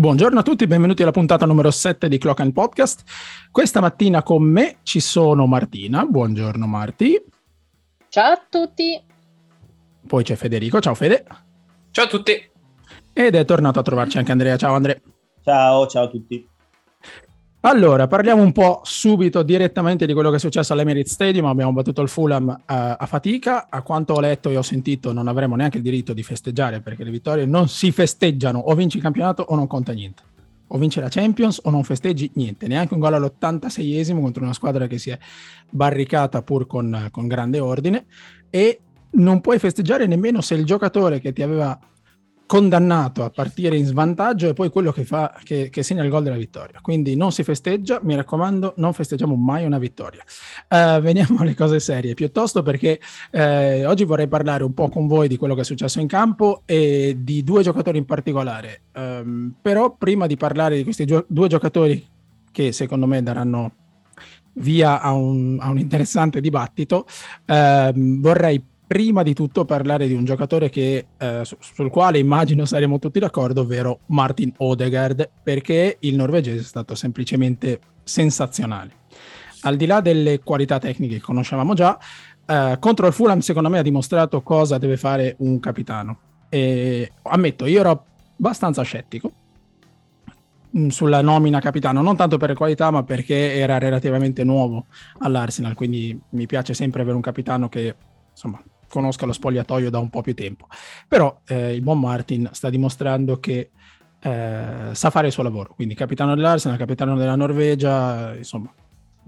Buongiorno a tutti, benvenuti alla puntata numero 7 di Clock and Podcast. Questa mattina con me ci sono Martina. Buongiorno Marti. Ciao a tutti. Poi c'è Federico. Ciao Fede. Ciao a tutti. Ed è tornato a trovarci anche Andrea. Ciao Andrea. Ciao, ciao a tutti. Allora, parliamo un po' subito direttamente di quello che è successo all'Emirates Stadium. Abbiamo battuto il Fulham uh, a fatica. A quanto ho letto e ho sentito, non avremo neanche il diritto di festeggiare perché le vittorie non si festeggiano. O vinci il campionato o non conta niente. O vince la Champions o non festeggi niente. Neanche un gol all'86esimo contro una squadra che si è barricata pur con, con grande ordine. E non puoi festeggiare nemmeno se il giocatore che ti aveva condannato a partire in svantaggio e poi quello che fa che, che, segna il gol della vittoria. Quindi non si festeggia, mi raccomando, non festeggiamo mai una vittoria. Uh, veniamo alle cose serie, piuttosto perché uh, oggi vorrei parlare un po' con voi di quello che è successo in campo e di due giocatori in particolare. Um, però prima di parlare di questi gio- due giocatori che secondo me daranno via a un, a un interessante dibattito, uh, vorrei prima di tutto parlare di un giocatore che, eh, sul quale immagino saremo tutti d'accordo, ovvero Martin Odegaard, perché il norvegese è stato semplicemente sensazionale. Al di là delle qualità tecniche che conoscevamo già, eh, contro il Fulham secondo me ha dimostrato cosa deve fare un capitano. E ammetto, io ero abbastanza scettico mm, sulla nomina capitano, non tanto per qualità, ma perché era relativamente nuovo all'Arsenal, quindi mi piace sempre avere un capitano che insomma conosca lo spogliatoio da un po' più tempo. Però eh, il buon Martin sta dimostrando che eh, sa fare il suo lavoro, quindi capitano dell'Arsenal, capitano della Norvegia, insomma,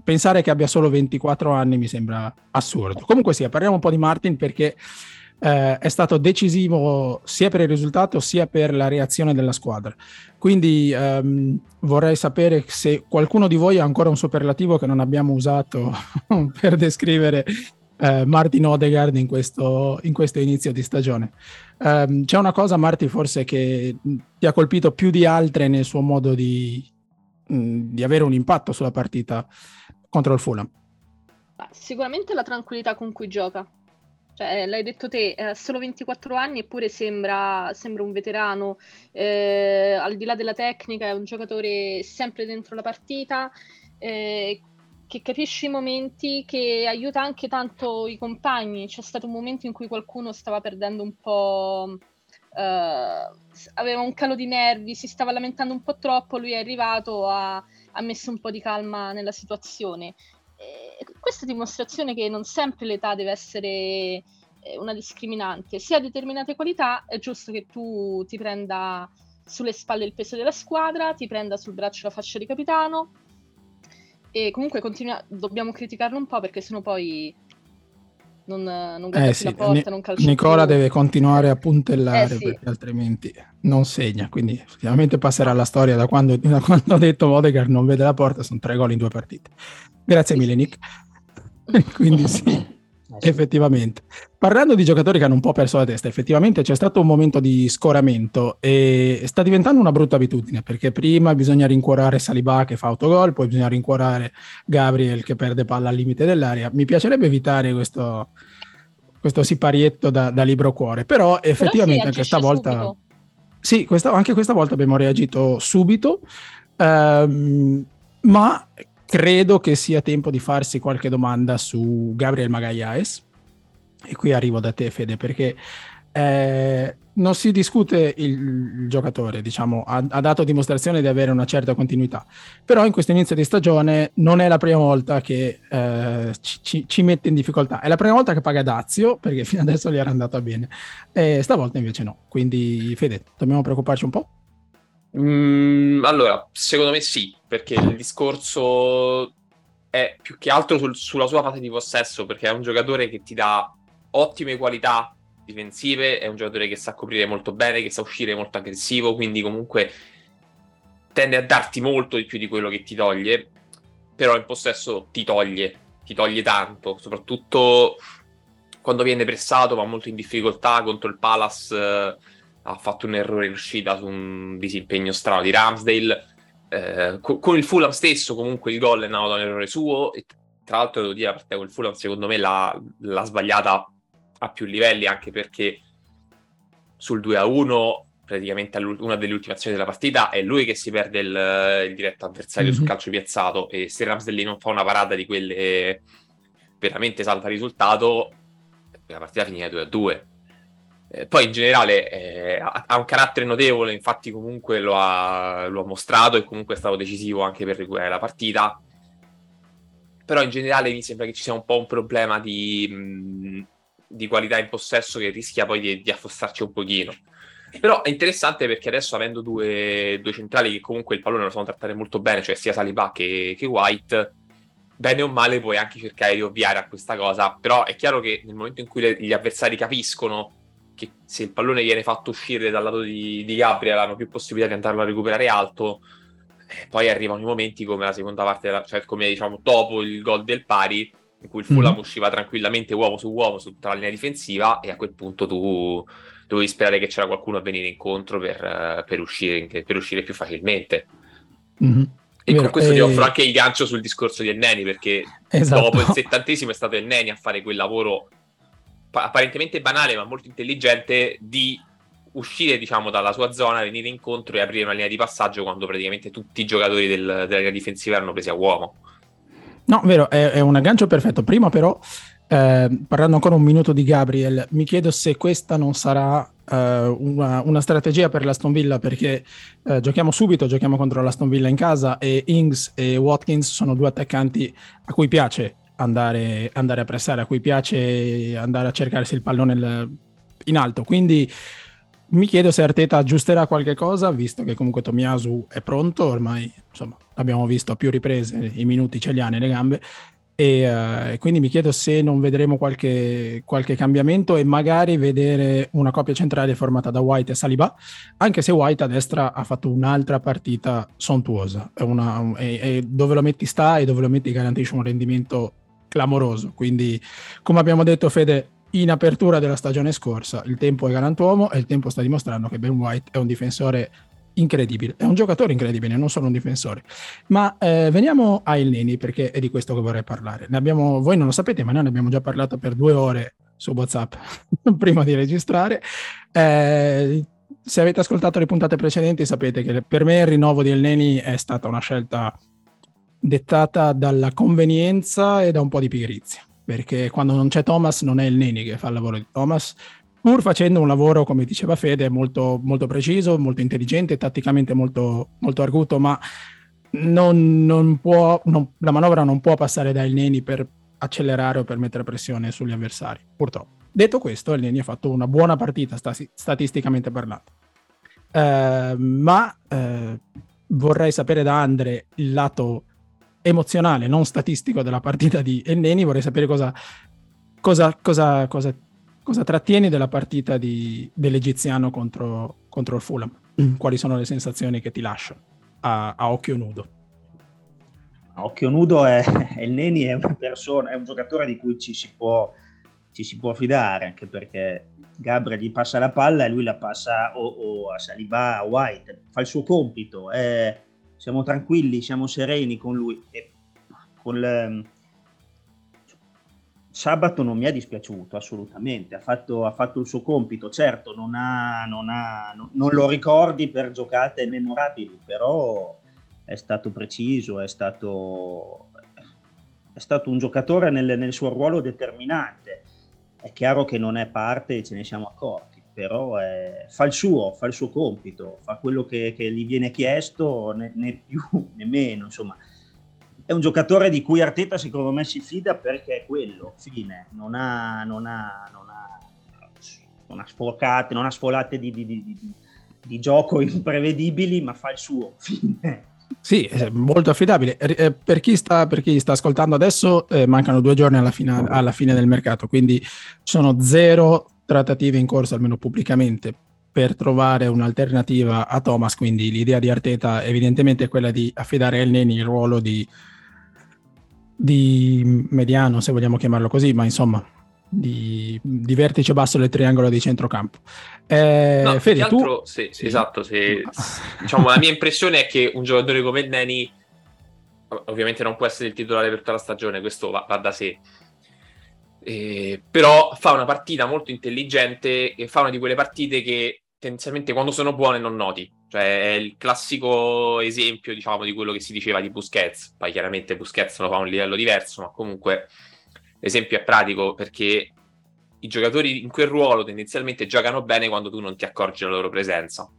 pensare che abbia solo 24 anni mi sembra assurdo. Comunque sia, parliamo un po' di Martin perché eh, è stato decisivo sia per il risultato sia per la reazione della squadra. Quindi ehm, vorrei sapere se qualcuno di voi ha ancora un superlativo che non abbiamo usato per descrivere eh, Martin Odegaard in questo, in questo, inizio di stagione. Um, c'è una cosa, Marti, forse che ti ha colpito più di altre nel suo modo di, mh, di avere un impatto sulla partita contro il Fulham? Sicuramente la tranquillità con cui gioca. Cioè, l'hai detto te, ha solo 24 anni eppure sembra, sembra un veterano, eh, al di là della tecnica è un giocatore sempre dentro la partita, eh, che capisce i momenti, che aiuta anche tanto i compagni. C'è stato un momento in cui qualcuno stava perdendo un po'. Uh, aveva un calo di nervi, si stava lamentando un po' troppo, lui è arrivato, ha, ha messo un po' di calma nella situazione. E questa dimostrazione che non sempre l'età deve essere eh, una discriminante. Se ha determinate qualità, è giusto che tu ti prenda sulle spalle il peso della squadra, ti prenda sul braccio la fascia di capitano e comunque continua- dobbiamo criticarlo un po' perché sennò poi non, non eh sì, la porta, non calcia Nicola deve continuare a puntellare eh sì. perché altrimenti non segna. Quindi effettivamente passerà alla storia da quando, da quando ho detto Odegaard non vede la porta, sono tre gol in due partite. Grazie mille Nick. quindi sì. Eh effettivamente. Parlando di giocatori che hanno un po' perso la testa, effettivamente c'è stato un momento di scoramento e sta diventando una brutta abitudine perché prima bisogna rincuorare Saliba che fa autogol, poi bisogna rincuorare Gabriel che perde palla al limite dell'area. Mi piacerebbe evitare questo, questo siparietto da, da libro cuore, però effettivamente però anche stavolta... Subito. Sì, questa, anche questa volta abbiamo reagito subito, ehm, ma credo che sia tempo di farsi qualche domanda su Gabriel Magallaes. E qui arrivo da te, Fede, perché eh, non si discute il, il giocatore, diciamo, ha, ha, dato dimostrazione di avere una certa continuità, però in questo inizio di stagione non è la prima volta che eh, ci, ci, ci, mette in difficoltà, è la prima volta che paga Dazio, perché fino adesso gli era andata bene, e stavolta invece no. Quindi, Fede, dobbiamo preoccuparci un po'? Mm, allora, secondo me sì, perché il discorso è più che altro sul, sulla sua fase di possesso, perché è un giocatore che ti dà ottime qualità difensive, è un giocatore che sa coprire molto bene, che sa uscire molto aggressivo, quindi comunque tende a darti molto di più di quello che ti toglie, però in possesso ti toglie, ti toglie tanto, soprattutto quando viene pressato, va molto in difficoltà contro il Palace. Eh, ha fatto un errore in uscita su un disimpegno strano di Ramsdale. Eh, co- con il Fulham stesso, comunque il gol è nato da un errore suo. E tra l'altro, devo dire, la partita con il Fulham, secondo me, l'ha, l'ha sbagliata a più livelli, anche perché sul 2 a 1 praticamente una delle ultime azioni della partita, è lui che si perde il, il diretto avversario mm-hmm. sul calcio piazzato e se Ramsdale non fa una parata di quelle veramente salva risultato, la partita finita 2 a 2. Eh, poi in generale eh, ha, un carattere notevole, infatti comunque lo ha, lo ha, mostrato e comunque è stato decisivo anche per recuperare la partita. Però in generale mi sembra che ci sia un po' un problema di, mh, di qualità in possesso che rischia poi di, di, affossarci un pochino. Però è interessante perché adesso avendo due, due, centrali che comunque il pallone lo sanno trattare molto bene, cioè sia Saliba che, che White, bene o male puoi anche cercare di ovviare a questa cosa, però è chiaro che nel momento in cui le, gli avversari capiscono che se il pallone viene fatto uscire dal lato di, di Gabriel hanno più possibilità di andarlo a recuperare alto, eh, poi arrivano i momenti come la seconda parte, della, cioè come diciamo dopo il gol del pari, in cui il Fulham mm. usciva tranquillamente uomo su uomo su tutta la linea difensiva e a quel punto tu dovevi sperare che c'era qualcuno a venire incontro per, per, uscire, per uscire, più facilmente. Mm-hmm. E Vero, con questo e... ti offro anche il gancio sul discorso di Enneni, perché esatto. dopo il settantesimo è stato Enneni a fare quel lavoro apparentemente banale ma molto intelligente di uscire diciamo dalla sua zona, venire incontro e aprire una linea di passaggio quando praticamente tutti i giocatori del, della linea difensiva erano presi a uomo. No, vero, è, è un aggancio perfetto. Prima però, eh, parlando ancora un minuto di Gabriel, mi chiedo se questa non sarà Uh, una, una, strategia per l'Aston Villa perché uh, giochiamo subito, giochiamo contro l'Aston Villa in casa e Ings e Watkins sono due attaccanti a cui piace andare, andare a pressare, a cui piace andare a cercarsi il pallone in alto. Quindi mi chiedo se Arteta aggiusterà qualche cosa, visto che comunque Tomiasu è pronto, ormai insomma l'abbiamo visto a più riprese, i minuti ce li ha nelle gambe, e uh, quindi mi chiedo se non vedremo qualche, qualche, cambiamento e magari vedere una coppia centrale formata da White e Saliba, anche se White a destra ha fatto un'altra partita sontuosa, è una, è, è dove lo metti sta e dove lo metti garantisce un rendimento clamoroso, quindi come abbiamo detto Fede in apertura della stagione scorsa il tempo è galantuomo e il tempo sta dimostrando che Ben White è un difensore incredibile, è un giocatore incredibile, non solo un difensore. Ma eh, veniamo ai Neni perché è di questo che vorrei parlare. Abbiamo, voi non lo sapete, ma noi ne abbiamo già parlato per due ore su WhatsApp prima di registrare. Eh, se avete ascoltato le puntate precedenti sapete che per me il rinnovo di El Neni è stata una scelta dettata dalla convenienza e da un po' di pigrizia perché quando non c'è Thomas non è il Neni che fa il lavoro di Thomas pur facendo un lavoro, come diceva Fede, molto, molto preciso, molto intelligente, tatticamente molto, molto arguto, ma non, non può, non, la manovra non può passare dai Neni per accelerare o per mettere pressione sugli avversari, purtroppo. Detto questo, il Neni ha fatto una buona partita stasi- statisticamente parlando. Uh, ma uh, vorrei sapere da Andre il lato emozionale, non statistico della partita di Enneni, vorrei sapere cosa, cosa, cosa, cosa Cosa trattieni della partita di, dell'Egiziano contro, contro il Fulham? Mm. Quali sono le sensazioni che ti lascia a, a occhio nudo? A occhio nudo è, è il Neni è una persona, è un giocatore di cui ci si può, ci si può fidare, anche perché Gabriel gli passa la palla e lui la passa o, o a Saliba, a White, fa il suo compito, è, siamo tranquilli, siamo sereni con lui. E con le, Sabato non mi è dispiaciuto assolutamente, ha fatto, ha fatto il suo compito, certo non, ha, non, ha, non, lo ricordi per giocate memorabili, però è stato preciso, è stato, è stato un giocatore nel, nel, suo ruolo determinante. È chiaro che non è parte e ce ne siamo accorti, però è, fa il suo, fa il suo compito, fa quello che, che gli viene chiesto, né, né più né meno, insomma è un giocatore di cui Arteta secondo me si fida perché è quello, fine, non ha, non ha, non ha, non ha sforcate, non ha sfolate di, di, di, di, gioco imprevedibili, ma fa il suo, fine. Sì, molto affidabile. Eh, per chi sta, per chi sta ascoltando adesso, eh, mancano due giorni alla fine, alla fine del mercato, quindi sono zero trattative in corso, almeno pubblicamente, per trovare un'alternativa a Thomas. Quindi l'idea di Arteta evidentemente è quella di affidare a El Neni il ruolo di di mediano, se vogliamo chiamarlo così, ma insomma, di, di vertice basso del triangolo di centrocampo. Eh, no, Fede, altro, tu... sì, sì. Esatto, sì. diciamo, la mia impressione è che un giocatore come il Neni ovviamente non può essere il titolare per tutta la stagione, questo va, va da sé. Eh, però fa una partita molto intelligente e fa una di quelle partite che tendenzialmente quando sono buone non noti. Cioè è il classico esempio, diciamo, di quello che si diceva di Busquets. Poi chiaramente Busquets lo fa a un livello diverso, ma comunque l'esempio è pratico perché i giocatori in quel ruolo tendenzialmente giocano bene quando tu non ti accorgi della loro presenza.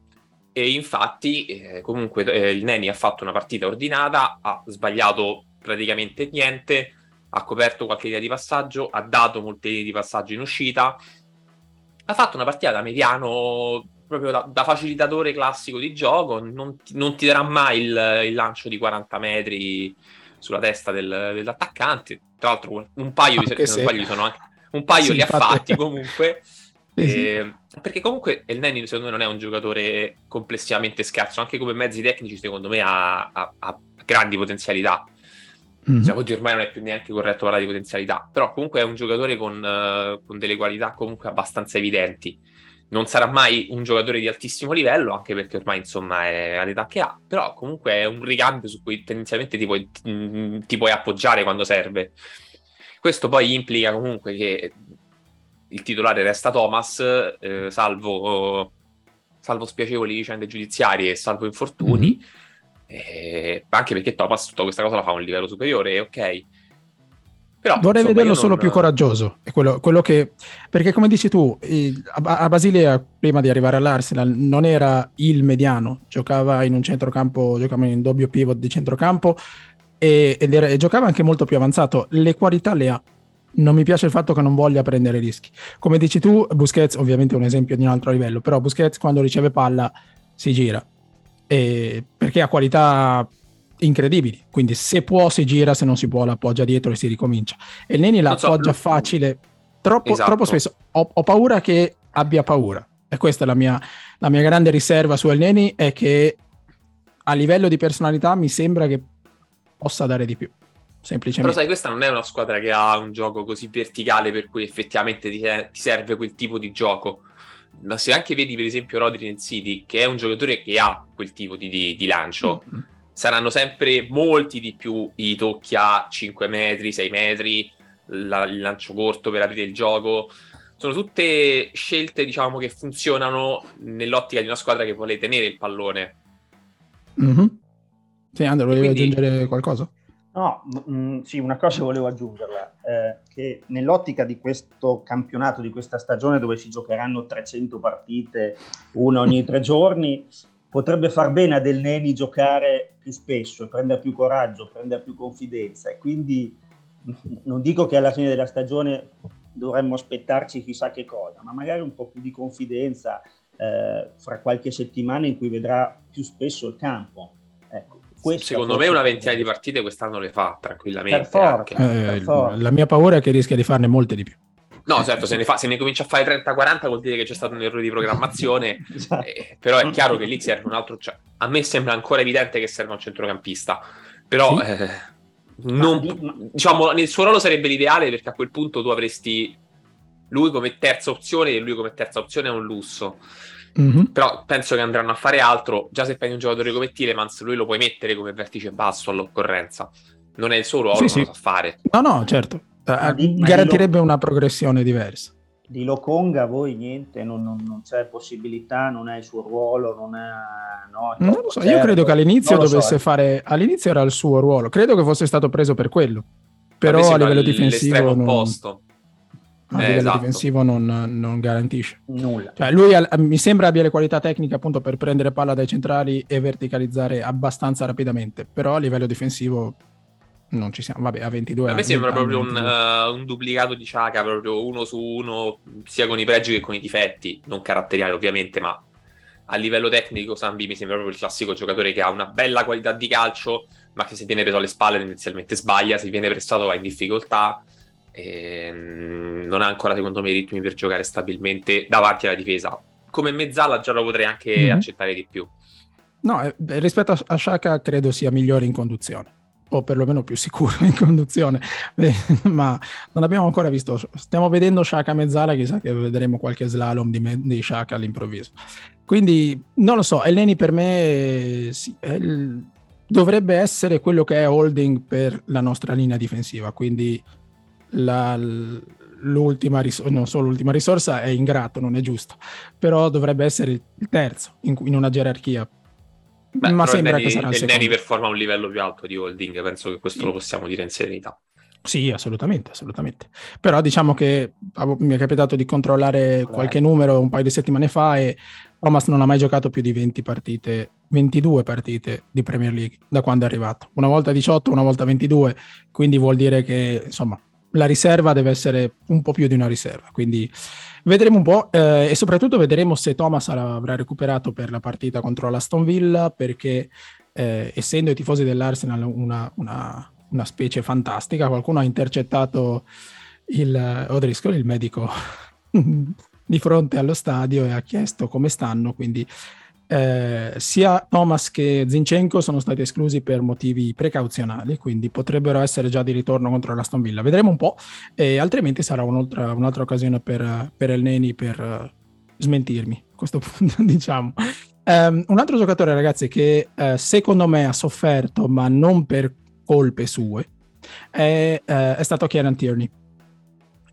E infatti, eh, comunque, eh, il Neni ha fatto una partita ordinata, ha sbagliato praticamente niente, ha coperto qualche linea di passaggio, ha dato molte linee di passaggio in uscita, ha fatto una partita da mediano, proprio da, da facilitatore classico di gioco, non ti, non ti darà mai il, il, lancio di 40 metri sulla testa del, dell'attaccante. Tra l'altro, un paio, di, se... sbaglio, sono anche, un paio sì, li ha fatti comunque. Eh, perché comunque il Nenni secondo me non è un giocatore complessivamente scarso, anche come mezzi tecnici secondo me ha, ha, ha grandi potenzialità. Mm-hmm. Cioè, oggi ormai non è più neanche corretto parlare di potenzialità, però comunque è un giocatore con, uh, con, delle qualità comunque abbastanza evidenti. Non sarà mai un giocatore di altissimo livello, anche perché ormai insomma è all'età che ha, però comunque è un ricambio su cui tendenzialmente ti puoi, mm, ti puoi appoggiare quando serve. Questo poi implica comunque che il titolare resta Thomas, eh, salvo, salvo spiacevoli vicende giudiziarie e salvo infortuni. Mm-hmm eh, anche perché Thomas tutta questa cosa la fa a un livello superiore, ok. Però, Vorrei insomma, vederlo solo non... più coraggioso, quello, quello che, perché come dici tu, a, Basilea prima di arrivare all'Arsenal non era il mediano, giocava in un centrocampo, giocava in doppio pivot di centrocampo e, ed era, e giocava anche molto più avanzato, le qualità le ha, non mi piace il fatto che non voglia prendere rischi. Come dici tu, Busquets ovviamente è un esempio di un altro livello, però Busquets quando riceve palla si gira, eh, perché ha qualità incredibili. Quindi se può si gira, se non si può l'appoggia dietro e si ricomincia. E Neni la so, appoggia facile troppo, esatto. troppo spesso. Ho, ho, paura che abbia paura. E questa è la mia, la mia grande riserva su El Neni, è che a livello di personalità mi sembra che possa dare di più. Semplicemente. Però sai, questa non è una squadra che ha un gioco così verticale per cui effettivamente ti, ti serve quel tipo di gioco ma se anche vedi per esempio Rodri nel City, che è un giocatore che ha quel tipo di, di, di lancio, mm-hmm. saranno sempre molti di più i tocchi a 5 metri, 6 metri, la, il lancio corto per aprire il gioco. Sono tutte scelte, diciamo, che funzionano nell'ottica di una squadra che vuole tenere il pallone. Mm-hmm. Sì, Andrea, volevi Quindi... aggiungere qualcosa? No, mh, sì, una cosa volevo aggiungerla, eh, che nell'ottica di questo campionato, di questa stagione dove si giocheranno 300 partite, una ogni tre giorni, potrebbe far bene a Del Neni giocare più spesso, prendere più coraggio, prendere più confidenza. E quindi non dico che alla fine della stagione dovremmo aspettarci chissà che cosa, ma magari un po' più di confidenza eh, fra qualche settimana in cui vedrà più spesso il campo Secondo me una ventina di partite quest'anno le fa tranquillamente. Per eh, per la mia paura è che rischia di farne molte di più. No, certo, se ne, fa, se ne comincia a fare 30-40 vuol dire che c'è stato un errore di programmazione, esatto. eh, però è chiaro che lì serve un altro... Cioè, a me sembra ancora evidente che serve un centrocampista, però sì. eh, non, diciamo, nel suo ruolo sarebbe l'ideale perché a quel punto tu avresti lui come terza opzione e lui come terza opzione è un lusso. Mm-hmm. Però penso che andranno a fare altro. Già se prendi un giocatore come Tilemans, lui lo puoi mettere come vertice basso all'occorrenza. Non è il suo ruolo, sì, sì. sa fare. No, no, certo. Uh, di, garantirebbe lo... una progressione diversa. Di Loconga voi niente, non, non, non, c'è possibilità, non è il suo ruolo, non è... No, non lo so, certo. io credo che all'inizio dovesse so, eh. fare... All'inizio era il suo ruolo, credo che fosse stato preso per quello. Però a livello difensivo... Non... Opposto a eh, livello esatto. difensivo non, non, garantisce nulla. Cioè, lui mi sembra abbia le qualità tecniche appunto per prendere palla dai centrali e verticalizzare abbastanza rapidamente, però a livello difensivo non ci siamo. Vabbè, a 22 A me sembra proprio un, uh, un, duplicato di Ciaca, proprio uno su uno, sia con i pregi che con i difetti, non caratteriali ovviamente, ma a livello tecnico Sambi mi sembra proprio il classico giocatore che ha una bella qualità di calcio, ma che se viene preso alle spalle tendenzialmente sbaglia, se viene prestato va in difficoltà e ehm, non ha ancora secondo me i ritmi per giocare stabilmente davanti alla difesa. Come mezzala già lo potrei anche mm-hmm. accettare di più. No, eh, rispetto a Shaka credo sia migliore in conduzione o perlomeno più sicuro in conduzione, ma non abbiamo ancora visto, stiamo vedendo Shaka mezzala, chissà che vedremo qualche slalom di, me, di Shaka all'improvviso. Quindi non lo so, Eleni per me sì, il, dovrebbe essere quello che è holding per la nostra linea difensiva, quindi la, l'ultima risorsa, non solo l'ultima risorsa, è ingrato, non è giusto, però dovrebbe essere il terzo in, in una gerarchia. Beh, Ma sembra Neri, che sarà il secondo. Neri performa a un livello più alto di holding, penso che questo sì. lo possiamo dire in serenità. Sì, assolutamente, assolutamente. Però diciamo che mi è capitato di controllare qualche numero un paio di settimane fa e Thomas non ha mai giocato più di 20 partite, 22 partite di Premier League da quando è arrivato. Una volta 18, una volta 22, quindi vuol dire che insomma la riserva deve essere un po' più di una riserva. Quindi vedremo un po' eh, e soprattutto vedremo se Thomas avrà recuperato per la partita contro l'Aston Villa perché eh, essendo i tifosi dell'Arsenal una, una una specie fantastica. Qualcuno ha intercettato il O'Driscoll, il medico, di fronte allo stadio e ha chiesto come stanno. Quindi eh, sia Thomas che Zinchenko sono stati esclusi per motivi precauzionali, quindi potrebbero essere già di ritorno contro l'Aston Villa. Vedremo un po', e altrimenti sarà un'altra, un'altra occasione per, per El Neni per uh, smentirmi a questo punto, diciamo. Um, un altro giocatore, ragazzi, che uh, secondo me ha sofferto, ma non per colpe sue, è, eh, è stato Kieran Tierney.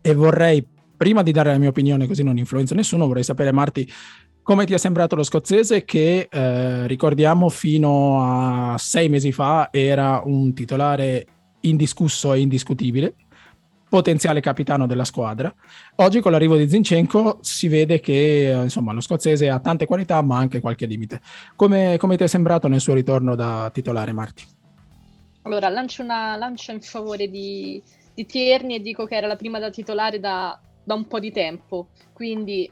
E vorrei, prima di dare la mia opinione, così non influenza nessuno, vorrei sapere, Marti, come ti è sembrato lo scozzese che, eh, ricordiamo, fino a sei mesi fa era un titolare indiscusso e indiscutibile, potenziale capitano della squadra. Oggi con l'arrivo di Zinchenko si vede che eh, insomma, lo scozzese ha tante qualità ma anche qualche limite. Come, come ti è sembrato nel suo ritorno da titolare, Marti? Allora, lancio una lancia in favore di, di Tierney e dico che era la prima da titolare da, da un po' di tempo, quindi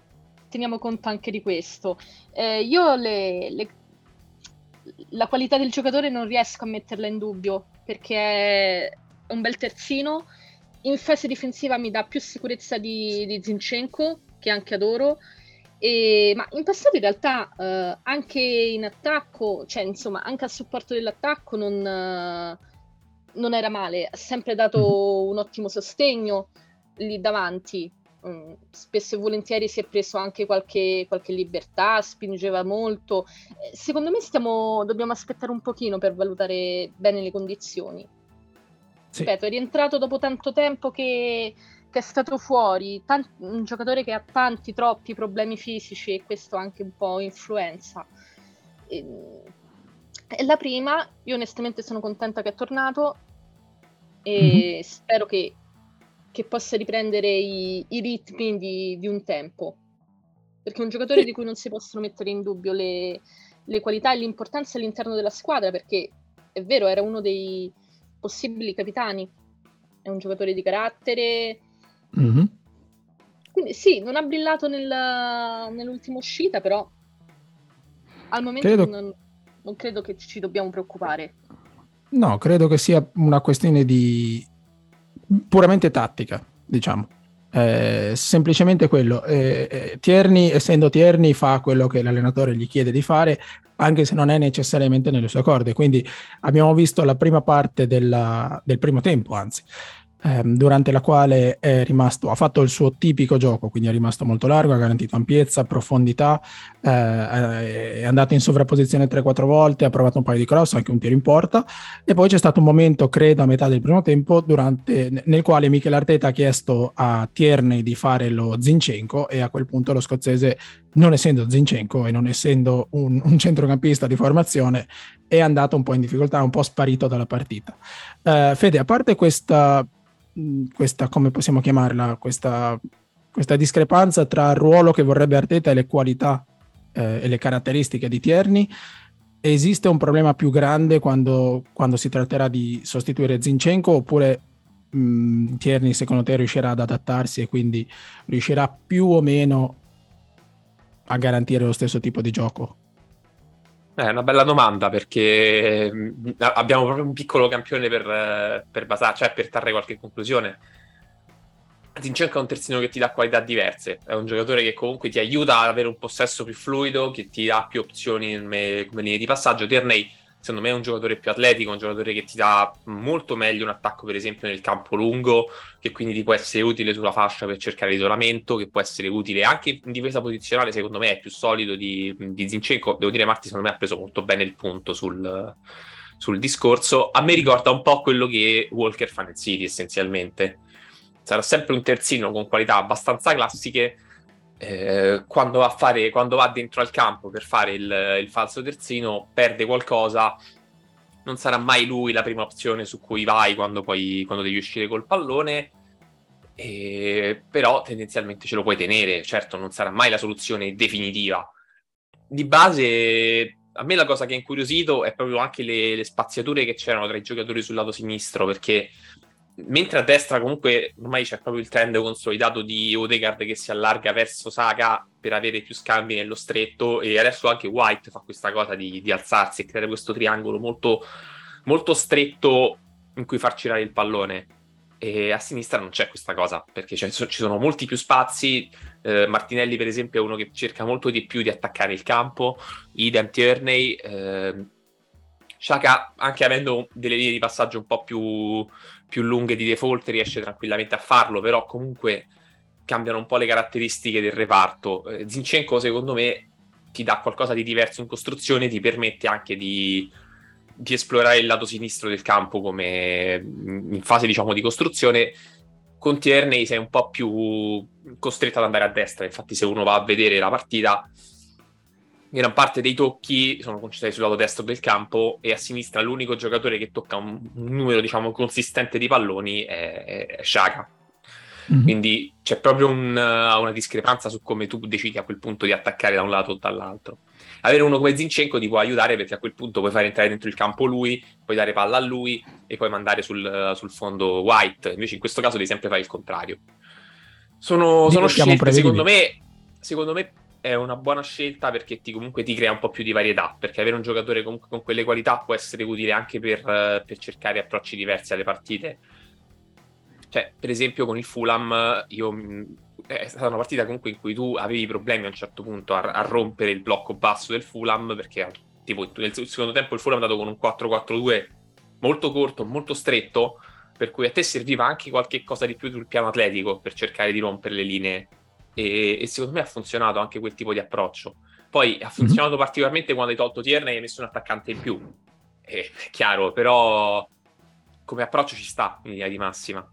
teniamo conto anche di questo. Eh, io le, le, la qualità del giocatore non riesco a metterla in dubbio perché è un bel terzino. In fase difensiva mi dà più sicurezza di, di Zinchenko, che anche adoro. E, ma in passato in realtà eh, anche in attacco, cioè insomma anche a supporto dell'attacco non, eh, non era male, ha sempre dato mm-hmm. un ottimo sostegno lì davanti. Mm, spesso e volentieri si è preso anche qualche, qualche libertà, spingeva molto. Eh, secondo me stiamo, dobbiamo aspettare un pochino per valutare bene le condizioni. Sì. Ripeto, è rientrato dopo tanto tempo che che è stato fuori, tan- un giocatore che ha tanti, troppi problemi fisici e questo anche un po' influenza. E, e la prima, io onestamente sono contenta che è tornato e mm-hmm. spero che, che, possa riprendere i, i ritmi di, di, un tempo. Perché è un giocatore di cui non si possono mettere in dubbio le, le qualità e l'importanza all'interno della squadra, perché è vero, era uno dei possibili capitani. È un giocatore di carattere, Mm-hmm. Quindi sì, non ha brillato nel, nell'ultima uscita, però al momento credo... Non, non, credo che ci dobbiamo preoccupare. No, credo che sia una questione di puramente tattica, diciamo. Eh, semplicemente quello. Eh, eh, Tierney, essendo Tierney, fa quello che l'allenatore gli chiede di fare, anche se non è necessariamente nelle sue corde. Quindi abbiamo visto la prima parte della, del primo tempo, anzi, ehm, durante la quale è rimasto, ha fatto il suo tipico gioco, quindi è rimasto molto largo, ha garantito ampiezza, profondità, eh, è andato in sovrapposizione 3-4 volte, ha provato un paio di cross, anche un tiro in porta, e poi c'è stato un momento, credo, a metà del primo tempo, durante, nel quale Michele Arteta ha chiesto a Tierney di fare lo Zinchenko e a quel punto lo scozzese, non essendo Zinchenko e non essendo un, un centrocampista di formazione, è andato un po' in difficoltà, un po' sparito dalla partita. Uh, Fede, a parte questa questa, come possiamo chiamarla, questa, questa, discrepanza tra il ruolo che vorrebbe Arteta e le qualità eh, e le caratteristiche di Tierney. Esiste un problema più grande quando, quando si tratterà di sostituire Zinchenko oppure mh, Tierney secondo te riuscirà ad adattarsi e quindi riuscirà più o meno a garantire lo stesso tipo di gioco è una bella domanda perché mm, abbiamo proprio un piccolo campione per, per basare, cioè per trarre qualche conclusione. Zinchenko è un terzino che ti dà qualità diverse, è un giocatore che comunque ti aiuta ad avere un possesso più fluido, che ti dà più opzioni come linee di passaggio. Tierney secondo me è un giocatore più atletico, un giocatore che ti dà molto meglio un attacco, per esempio, nel campo lungo, che quindi ti può essere utile sulla fascia per cercare l'isolamento, che può essere utile anche in difesa posizionale, secondo me è più solido di, di Zinchenko. Devo dire, Marti, secondo me ha preso molto bene il punto sul, sul discorso. A me ricorda un po' quello che Walker fa nel City, essenzialmente. sarà sempre un terzino con qualità abbastanza classiche. Eh, quando, va fare, quando va dentro al campo per fare il, il falso terzino, perde qualcosa. Non sarà mai lui la prima opzione su cui vai quando, poi, quando devi uscire col pallone. E, però tendenzialmente ce lo puoi tenere. Certo, non sarà mai la soluzione definitiva. Di base, a me la cosa che ha incuriosito è proprio anche le, le spaziature che c'erano tra i giocatori sul lato sinistro, perché mentre a destra comunque ormai c'è proprio il trend consolidato di Odegaard che si allarga verso Saga per avere più scambi nello stretto e adesso anche White fa questa cosa di, di alzarsi e creare questo triangolo molto, molto stretto in cui far girare il pallone. E a sinistra non c'è questa cosa perché ci sono molti più spazi eh, Martinelli per esempio è uno che cerca molto di più di attaccare il campo idem Tierney eh, Shaka anche avendo delle linee di passaggio un po' più più lunghe di default riesce tranquillamente a farlo, però comunque cambiano un po' le caratteristiche del reparto. Eh, Zinchenko secondo me ti dà qualcosa di diverso in costruzione, ti permette anche di, di esplorare il lato sinistro del campo come in fase diciamo di costruzione. Con Tierney sei un po' più costretto ad andare a destra, infatti se uno va a vedere la partita gran parte dei tocchi sono concentrati sul lato destro del campo e a sinistra l'unico giocatore che tocca un, un numero diciamo consistente di palloni è, è Shaka. Mm-hmm. Quindi c'è proprio un, una discrepanza su come tu decidi a quel punto di attaccare da un lato o dall'altro. Avere uno come Zinchenko ti può aiutare perché a quel punto puoi fare entrare dentro il campo lui, puoi dare palla a lui e poi mandare sul, sul fondo White. Invece in questo caso devi sempre fare il contrario. Sono, sono scelte, secondo me, secondo me è una buona scelta perché ti, comunque ti crea un po' più di varietà, perché avere un giocatore comunque con quelle qualità può essere utile anche per, uh, per cercare approcci diversi alle partite. Cioè, per esempio con il Fulham, io, mm, è stata una partita comunque in cui tu avevi problemi a un certo punto a, a rompere il blocco basso del Fulham, perché tipo nel secondo tempo il Fulham è andato con un 4-4-2 molto corto, molto stretto, per cui a te serviva anche qualche cosa di più sul piano atletico per cercare di rompere le linee e, e, secondo me ha funzionato anche quel tipo di approccio. Poi ha mhm. funzionato mm-hmm. particolarmente quando hai tolto Tierney e hai messo un attaccante in più. È chiaro, però come approccio ci sta in linea di massima.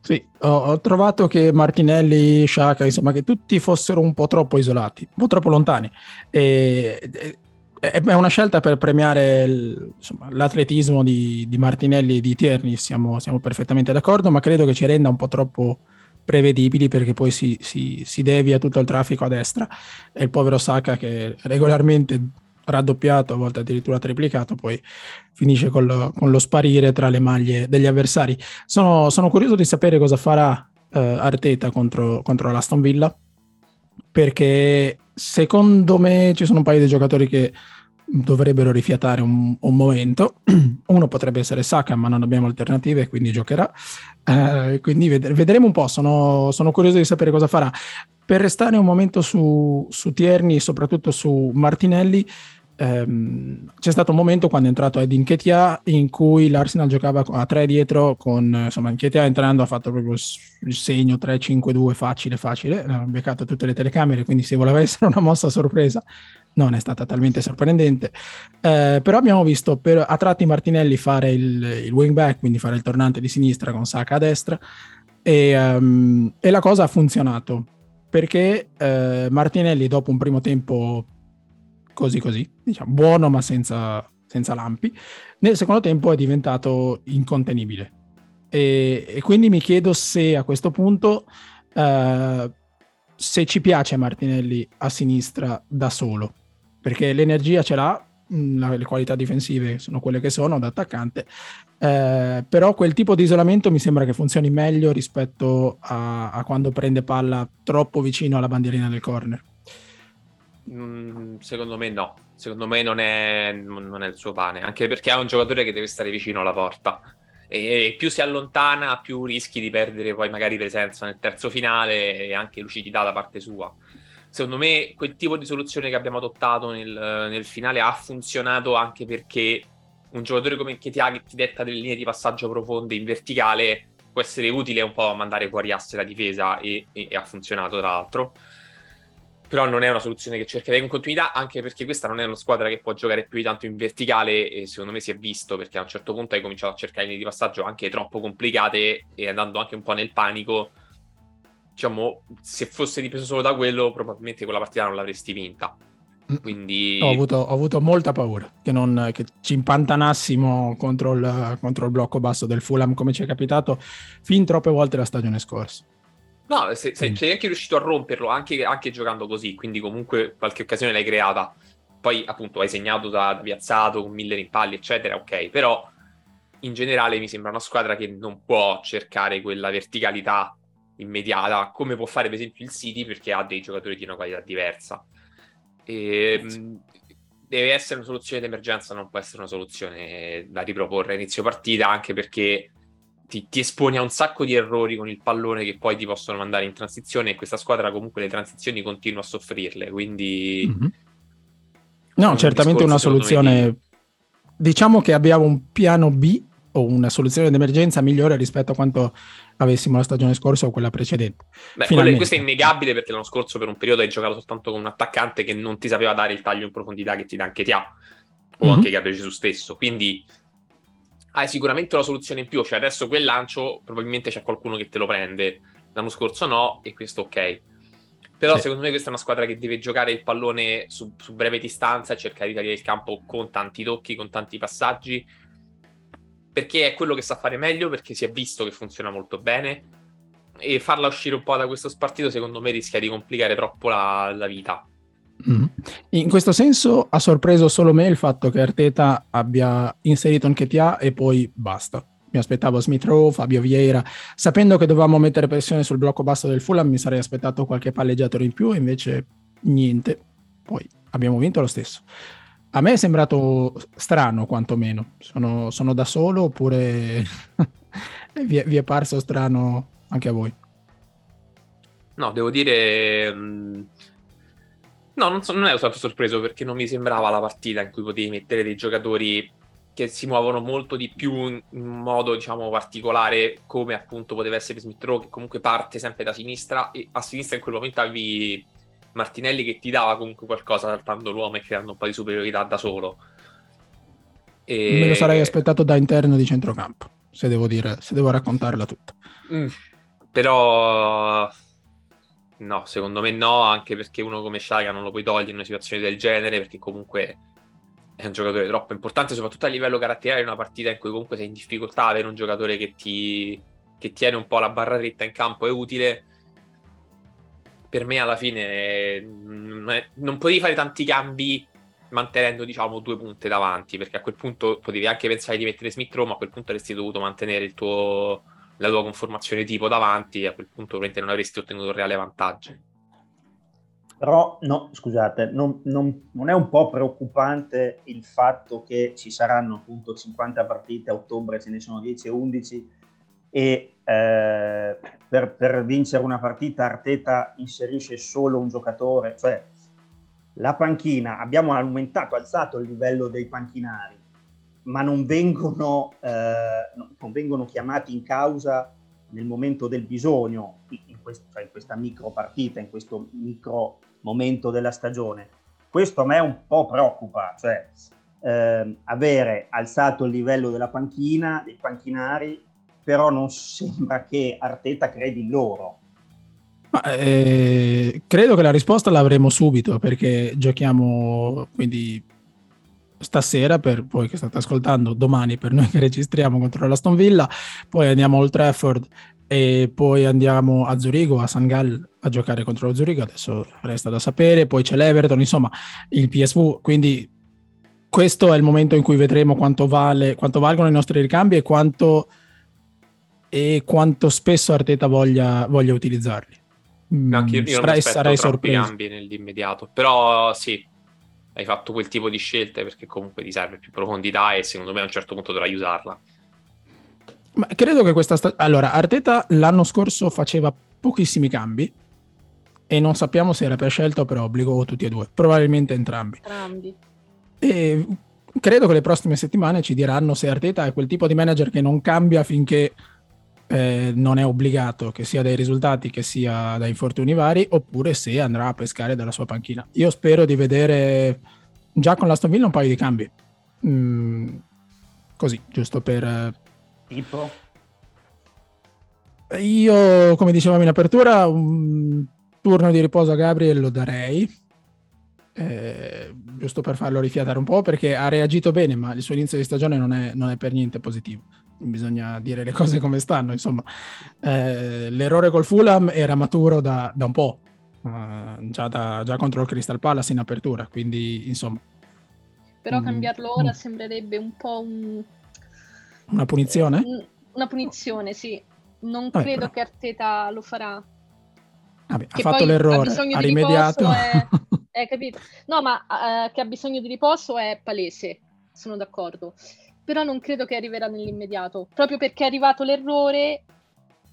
Sì, ho, ho, trovato che Martinelli, Sciacca, insomma, che tutti fossero un po' troppo isolati, un po' troppo lontani. E, e, è una scelta per premiare il, insomma, l'atletismo di, di, Martinelli e di Tierney, siamo, siamo perfettamente d'accordo, ma credo che ci renda un po' troppo prevedibili perché poi si, si, si, devia tutto il traffico a destra e il povero Saka che regolarmente raddoppiato, a volte addirittura triplicato, poi finisce con lo, con lo sparire tra le maglie degli avversari. Sono, sono curioso di sapere cosa farà uh, Arteta contro, contro l'Aston Villa perché secondo me ci sono un paio di giocatori che dovrebbero rifiatare un, un, momento. Uno potrebbe essere Saka, ma non abbiamo alternative, quindi giocherà. Eh, quindi ved- vedremo un po', sono, sono, curioso di sapere cosa farà. Per restare un momento su, su Tierney, soprattutto su Martinelli, ehm, c'è stato un momento quando è entrato Ed Nketiah in cui l'Arsenal giocava a tre dietro con insomma Nketiah entrando ha fatto proprio il segno 3-5-2 facile facile, ha beccato tutte le telecamere, quindi se voleva essere una mossa sorpresa non è stata talmente sorprendente, eh, però abbiamo visto per, a tratti Martinelli fare il, il wing back, quindi fare il tornante di sinistra con Saka a destra e, um, e la cosa ha funzionato perché eh, Martinelli dopo un primo tempo così così, diciamo buono ma senza, senza lampi, nel secondo tempo è diventato incontenibile. E, e quindi mi chiedo se a questo punto... Uh, se ci piace Martinelli a sinistra da solo, perché l'energia ce l'ha, mm, le qualità difensive sono quelle che sono da attaccante, eh, però quel tipo di isolamento mi sembra che funzioni meglio rispetto a, a quando prende palla troppo vicino alla bandierina del corner. Mm, secondo me no, secondo me non è, non è il suo pane, anche perché è un giocatore che deve stare vicino alla porta. E più si allontana più rischi di perdere poi magari presenza nel terzo finale e anche lucidità da parte sua secondo me quel tipo di soluzione che abbiamo adottato nel, nel finale ha funzionato anche perché un giocatore come Ketia che ti detta delle linee di passaggio profonde in verticale può essere utile un po' a mandare fuori asse la difesa e, e, e ha funzionato tra l'altro però non è una soluzione che cercherei con continuità, anche perché questa non è una squadra che può giocare più di tanto in verticale e secondo me si è visto perché a un certo punto hai cominciato a cercare linee di passaggio anche troppo complicate e andando anche un po' nel panico. Diciamo, se fosse dipeso solo da quello, probabilmente quella partita non l'avresti vinta. Mm. Quindi Ho avuto, ho avuto molta paura che, non, che ci impantanassimo contro il, contro il blocco basso del Fulham come ci è capitato fin troppe volte la stagione scorsa. No, se, se, Mm. sei anche riuscito a romperlo anche, anche giocando così, quindi comunque qualche occasione l'hai creata. Poi appunto hai segnato da, da piazzato con mille rimpalli, eccetera, ok. Però in generale mi sembra una squadra che non può cercare quella verticalità immediata, come può fare per esempio il City, perché ha dei giocatori di una qualità diversa. E, mh, deve essere una soluzione d'emergenza, non può essere una soluzione da riproporre a inizio partita, anche perché ti, ti esponi a un sacco di errori con il pallone che poi ti possono mandare in transizione e questa squadra comunque le transizioni continua a soffrirle, quindi Mhm. No, un certamente una soluzione. Diciamo che abbiamo un piano B o una soluzione d'emergenza migliore rispetto a quanto avessimo la stagione scorsa o quella precedente. Beh, quello- questo è innegabile perché l'anno scorso per un periodo hai giocato soltanto con un attaccante che non ti sapeva dare il taglio in profondità che ti dà anche Tia o Mhm. anche Gabriele Gesù stesso. Quindi hai sicuramente una soluzione in più. Cioè adesso quel lancio probabilmente c'è qualcuno che te lo prende. L'anno scorso no e questo ok. Però Sì. secondo me questa è una squadra che deve giocare il pallone su, su breve distanza e cercare di tagliare il campo con tanti tocchi, con tanti passaggi. Perché è quello che sa fare meglio, perché si è visto che funziona molto bene e farla uscire un po' da questo spartito secondo me rischia di complicare troppo la, la vita. Mhm. In questo senso ha sorpreso solo me il fatto che Arteta abbia inserito Nketiah e poi basta. Mi aspettavo Smith Rowe, Fabio Vieira, sapendo che dovevamo mettere pressione sul blocco basso del Fulham mi sarei aspettato qualche palleggiatore in più e invece niente. Poi abbiamo vinto lo stesso. A me è sembrato strano quantomeno. Sono, sono da solo oppure vi, è, vi è parso strano anche a voi? No, devo dire... mh, No, non, so- non ero stato sorpreso perché non mi sembrava la partita in cui potevi mettere dei giocatori che si muovono molto di più in modo, diciamo, particolare, come appunto poteva essere Smith Rowe, che comunque parte sempre da sinistra e a sinistra in quel momento avevi Martinelli che ti dava comunque qualcosa saltando l'uomo e creando un po' di superiorità da solo. E... Me lo sarei aspettato da interno di centrocampo, se devo dire, se devo raccontarla tutta. Mm, però no, secondo me no, anche perché uno come Sciaga non lo puoi togliere in una situazione del genere, perché comunque è un giocatore troppo importante, soprattutto a livello caratteriale in una partita in cui comunque sei in difficoltà, avere un giocatore che ti che tiene un po' la barra dritta in campo è utile. Per me alla fine non, è- non potevi fare tanti cambi mantenendo diciamo due punte davanti, perché a quel punto potevi anche pensare di mettere Smith Rowe, ma a quel punto avresti dovuto mantenere tuo la tua conformazione tipo davanti e a quel punto probabilmente non avresti ottenuto un reale vantaggio. Però, no, scusate, non, non- non è un po' preoccupante il fatto che ci saranno appunto 50 partite a ottobre, ce ne sono 10 o 11 e eh, per, per vincere una partita Arteta inserisce solo un giocatore, cioè la panchina, abbiamo aumentato, alzato il livello dei panchinari, ma non vengono, eh, non- vengono chiamati in causa nel momento del bisogno, in, in quest- cioè in questa micro partita, in questo micro momento della stagione. Questo a me un po' preoccupa, cioè ehm, avere alzato il livello della panchina, dei panchinari, però non sembra che Arteta credi in loro. Ma, eh, credo che la risposta l'avremo subito perché giochiamo quindi stasera per voi che state ascoltando, domani per noi che registriamo contro l'Aston Villa, poi andiamo a Old Trafford e poi andiamo a Zurigo, a San Gall a giocare contro lo Zurigo, adesso resta da sapere, poi c'è l'Everton, insomma il PSV, quindi questo è il momento in cui vedremo quanto, vale, quanto valgono i nostri ricambi e quanto, e quanto spesso Arteta voglia, voglia utilizzarli. Mm, Anche io, io sarai troppi sorpreso. cambi nell'immediato, però sì, hai fatto quel tipo di scelte perché comunque ti serve più profondità e secondo me a un certo punto dovrai usarla. Ma credo che questa sta- allora Arteta l'anno scorso faceva pochissimi cambi e non sappiamo se era per scelta o per obbligo o tutti e due, probabilmente entrambi. Entrambi. E credo che le prossime settimane ci diranno se Arteta è quel tipo di manager che non cambia finché eh, non è obbligato che sia dai risultati che sia da infortuni vari, oppure se andrà a pescare dalla sua panchina. Io spero di vedere già con l'Aston Villa un paio di cambi. Mm, così, giusto per... Tipo? Io, come dicevamo in apertura, un turno di riposo a Gabriel lo darei. Eh, giusto per farlo rifiatare un po' perché ha reagito bene ma il suo inizio di stagione non è, non è per niente positivo bisogna dire le cose come stanno. Insomma, eh, l'errore col Fulham era maturo da, da un po', uh, già, da, già, contro il Crystal Palace in apertura, quindi insomma. Però mm, cambiarlo ora mm. sembrerebbe un po' un... una punizione? una punizione, sì. Non Vabbè, credo però. che Arteta lo farà. Vabbè, ha fatto l'errore, ha, ha rimediato. È, è, capito? No, ma uh, che ha bisogno di riposo è palese, sono d'accordo però non credo che arriverà nell'immediato, proprio perché è arrivato l'errore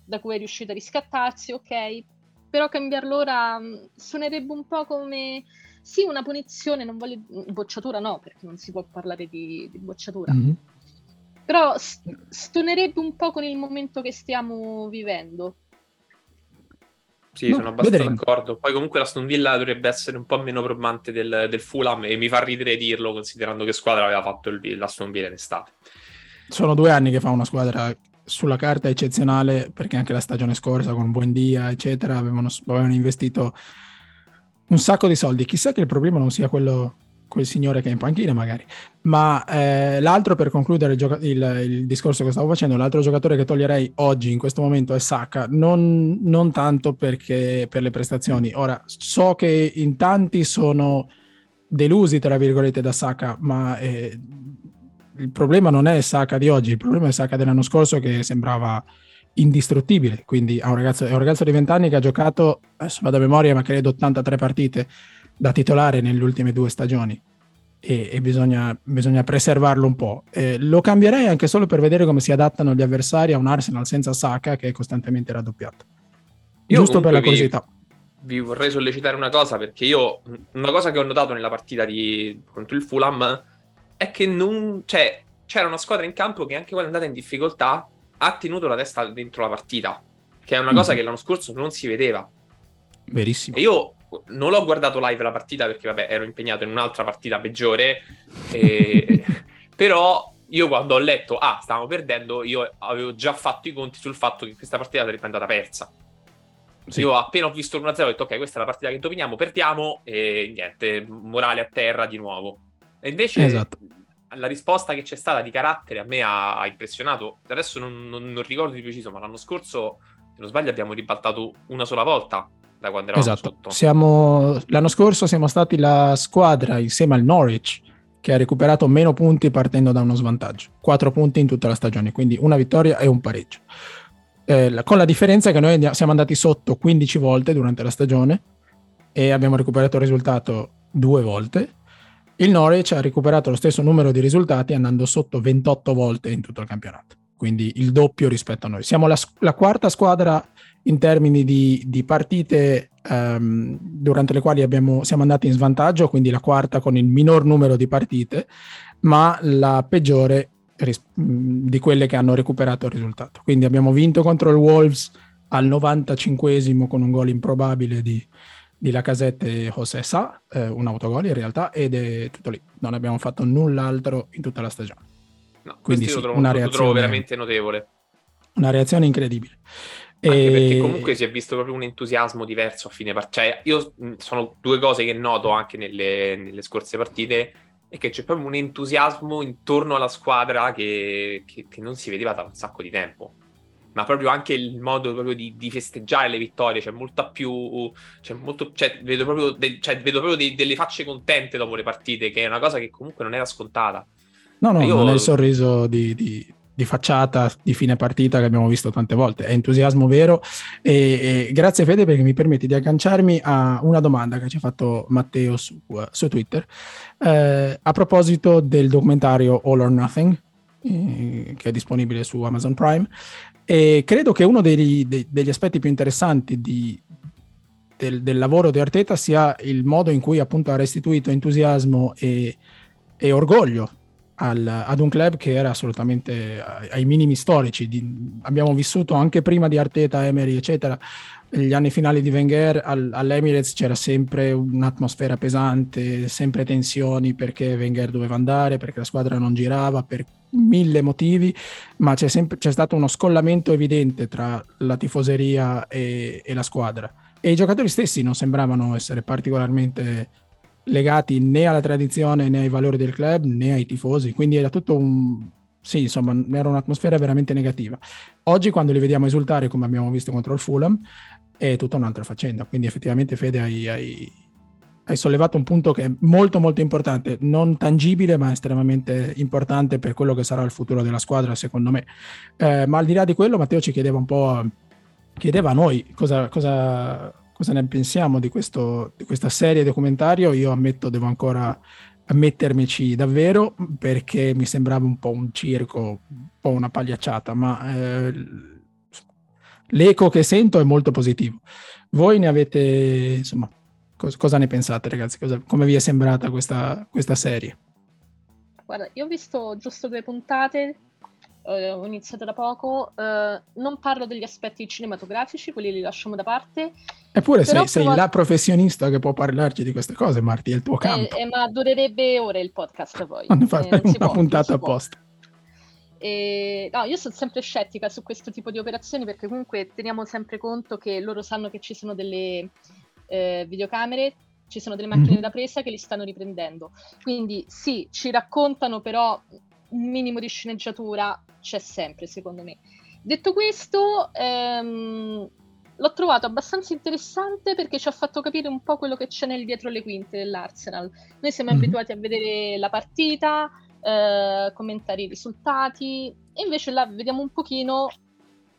da cui è riuscito a riscattarsi, ok, però cambiarlo ora mm, suonerebbe un po' come sì, una punizione, non voglio bocciatura no, perché non si può parlare di, di bocciatura. Mm-hmm. Però stonerebbe un po' con il momento che stiamo vivendo. Sì, no, sono abbastanza vedremo. d'accordo. Poi comunque la Stone Villa dovrebbe essere un po' meno probante del, del Fulham e mi fa ridere dirlo considerando che squadra aveva fatto il, la Stone Villa in estate. Sono due anni che fa una squadra sulla carta eccezionale perché anche la stagione scorsa con Buendia eccetera avevano, avevano investito un sacco di soldi. Chissà che il problema non sia quello quel signore che è in panchina magari. Ma eh, l'altro, per concludere il, gioca- il, il, discorso che stavo facendo, l'altro giocatore che toglierei oggi in questo momento è Saka, non, non, tanto perché per le prestazioni. Ora, so che in tanti sono delusi, tra virgolette, da Saka, ma eh, il problema non è Saka di oggi, il problema è Saka dell'anno scorso che sembrava indistruttibile. Quindi è un ragazzo, è un ragazzo di 20 anni che ha giocato, adesso vado a memoria, ma credo 83 partite da titolare nelle ultime due stagioni e, e bisogna, bisogna, preservarlo un po'. Eh, lo cambierei anche solo per vedere come si adattano gli avversari a un Arsenal senza Saka che è costantemente raddoppiato. Io Giusto per la curiosità. Vi, vi vorrei sollecitare una cosa perché io una cosa che ho notato nella partita di, contro il Fulham è che non, cioè, c'era una squadra in campo che anche quando è andata in difficoltà ha tenuto la testa dentro la partita, che è una cosa mm. che l'anno scorso non si vedeva. Verissimo. E io non l'ho guardato live la partita perché vabbè ero impegnato in un'altra partita peggiore e... però io quando ho letto ah stavamo perdendo io avevo già fatto i conti sul fatto che questa partita sarebbe andata persa sì. io appena ho visto l'1-0 ho detto ok questa è la partita che dominiamo perdiamo e niente morale a terra di nuovo e invece esatto. la risposta che c'è stata di carattere a me ha, impressionato adesso non, non, non ricordo di preciso ma l'anno scorso se non sbaglio abbiamo ribaltato una sola volta da quando eravamo esatto. sotto. Siamo, l'anno scorso siamo stati la squadra insieme al Norwich che ha recuperato meno punti partendo da uno svantaggio. Quattro punti in tutta la stagione, quindi una vittoria e un pareggio. Eh, con la differenza che noi siamo andati sotto 15 volte durante la stagione e abbiamo recuperato il risultato due volte. Il Norwich ha recuperato lo stesso numero di risultati andando sotto 28 volte in tutto il campionato, quindi il doppio rispetto a noi. Siamo la, la quarta squadra in termini di, di partite um, durante le quali abbiamo, siamo andati in svantaggio, quindi la quarta con il minor numero di partite, ma la peggiore ris- di quelle che hanno recuperato il risultato. Quindi abbiamo vinto contro il Wolves al 95esimo con un gol improbabile di, di Lacazette e José Sa, eh, un autogol in realtà, ed è tutto lì. Non abbiamo fatto null'altro in tutta la stagione. No, Quindi sì, lo trovo, una reazione, lo trovo veramente notevole. Una reazione incredibile. Anche e... perché comunque si è visto proprio un entusiasmo diverso a fine partita. Cioè, io sono due cose che noto anche nelle, nelle, scorse partite, è che c'è proprio un entusiasmo intorno alla squadra che, che, che, non si vedeva da un sacco di tempo. Ma proprio anche il modo proprio di, di festeggiare le vittorie, c'è molta più. C'è molto, cioè, vedo proprio, de, cioè, vedo proprio de, delle facce contente dopo le partite, che è una cosa che comunque non era scontata. No, no, io... non è il sorriso di, di di facciata di fine partita che abbiamo visto tante volte. È entusiasmo vero e, e grazie Fede perché mi permetti di agganciarmi a una domanda che ci ha fatto Matteo su, su Twitter eh, a proposito del documentario All or Nothing eh, che è disponibile su Amazon Prime e credo che uno degli, degli aspetti più interessanti di, del, del, lavoro di Arteta sia il modo in cui appunto ha restituito entusiasmo e, e orgoglio al, ad un club che era assolutamente ai, ai minimi storici. Di, abbiamo vissuto anche prima di Arteta, Emery, eccetera, negli anni finali di Wenger al, all'Emirates c'era sempre un'atmosfera pesante, sempre tensioni perché Wenger doveva andare, perché la squadra non girava, per mille motivi, ma c'è, sempre, c'è stato uno scollamento evidente tra la tifoseria e, e la squadra. E i giocatori stessi non sembravano essere particolarmente legati né alla tradizione né ai valori del club né ai tifosi, quindi era tutto un... Sì, insomma, era un'atmosfera veramente negativa. Oggi quando li vediamo esultare come abbiamo visto contro il Fulham è tutta un'altra faccenda, quindi effettivamente Fede hai, hai, hai sollevato un punto che è molto molto importante, non tangibile ma estremamente importante per quello che sarà il futuro della squadra secondo me. Eh, ma al di là di quello Matteo ci chiedeva un po', chiedeva a noi cosa, cosa cosa ne pensiamo di, questo, di questa serie documentario. Io ammetto, devo ancora mettermici davvero perché mi sembrava un po' un circo, un po' una pagliacciata, ma eh, l'eco che sento è molto positivo. Voi ne avete, insomma, cos- cosa ne pensate ragazzi? Cosa, come vi è sembrata questa, questa serie? Guarda, io ho visto giusto due puntate, eh, ho iniziato da poco, eh, non parlo degli aspetti cinematografici, quelli li lasciamo da parte. Eppure sei, sei la professionista che può parlarci di queste cose, Marti, è il tuo eh, campo. Eh, ma durerebbe ore il podcast poi. Quando fai eh, una può, puntata apposta. E, no, io sono sempre scettica su questo tipo di operazioni perché comunque teniamo sempre conto che loro sanno che ci sono delle eh, videocamere, ci sono delle macchine mm-hmm. da presa che li stanno riprendendo. Quindi sì, ci raccontano però un minimo di sceneggiatura c'è sempre, secondo me. Detto questo, ehm, l'ho trovato abbastanza interessante perché ci ha fatto capire un po' quello che c'è nel dietro le quinte dell'Arsenal. Noi siamo mm-hmm. abituati a vedere la partita, eh, commentare i risultati, e invece là vediamo un pochino,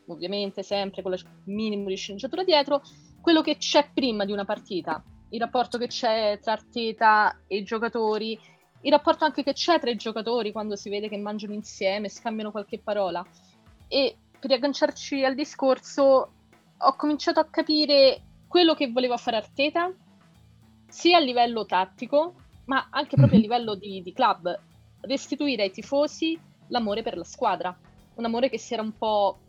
ovviamente sempre con il minimo di sceneggiatura dietro, quello che c'è prima di una partita, il rapporto che c'è tra Arteta e i giocatori, il rapporto anche che c'è tra i giocatori quando si vede che mangiano insieme, scambiano qualche parola. E per agganciarci al discorso, ho cominciato a capire quello che voleva fare Arteta, sia a livello tattico, ma anche proprio a mhm. livello di, di club. Restituire ai tifosi l'amore per la squadra. Un amore che si era un po'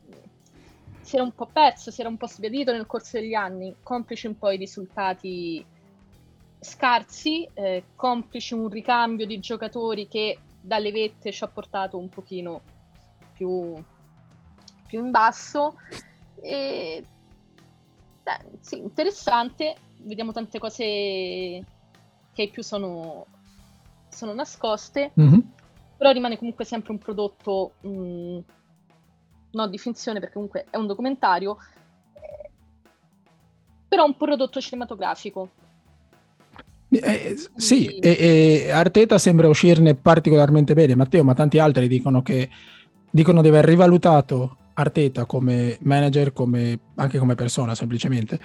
si era un po' perso, si era un po' sbiadito nel corso degli anni, complici un po' i risultati scarsi, eh, complici un ricambio di giocatori che dalle vette ci ha portato un pochino più, più in basso. E, beh, sì, interessante, vediamo tante cose che più sono, sono nascoste, mm-hmm. però rimane comunque sempre un prodotto mh, mm, non di finzione perché comunque è un documentario, eh, però un prodotto cinematografico. Eh, sì, e, e, Arteta sembra uscirne particolarmente bene, Matteo, ma tanti altri dicono che dicono di aver rivalutato Arteta come manager, come, anche come persona semplicemente,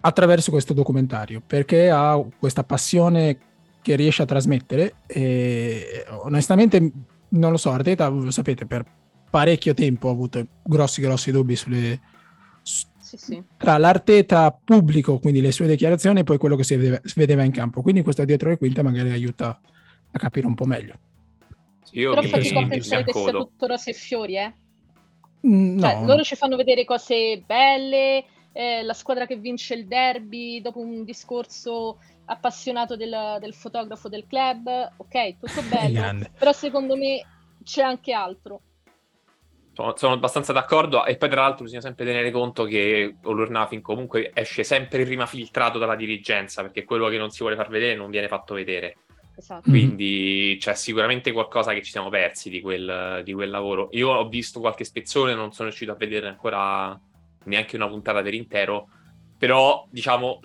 attraverso questo documentario, perché ha questa passione che riesce a trasmettere e onestamente non lo so, Arteta, lo sapete, per parecchio tempo ha avuto grossi grossi dubbi sulle, sì, sì. tra l'arteta pubblico, quindi le sue dichiarazioni, e poi quello che si vedeva, si vedeva in campo. Quindi questo dietro le quinte magari aiuta a capire un po' meglio. io Però fatico a pensare che sia tutto rose e fiori, eh? Mm, cioè, no. loro ci fanno vedere cose belle, eh, la squadra che vince il derby dopo un discorso appassionato del, del fotografo del club, ok, tutto bello, però secondo me c'è anche altro. Sono, sono, abbastanza d'accordo e poi tra l'altro bisogna sempre tenere conto che Olurnafin comunque esce sempre prima filtrato dalla dirigenza perché quello che non si vuole far vedere non viene fatto vedere. Esatto. Quindi c'è sicuramente qualcosa che ci siamo persi di quel, di quel lavoro. Io ho visto qualche spezzone, non sono riuscito a vedere ancora neanche una puntata per intero, però diciamo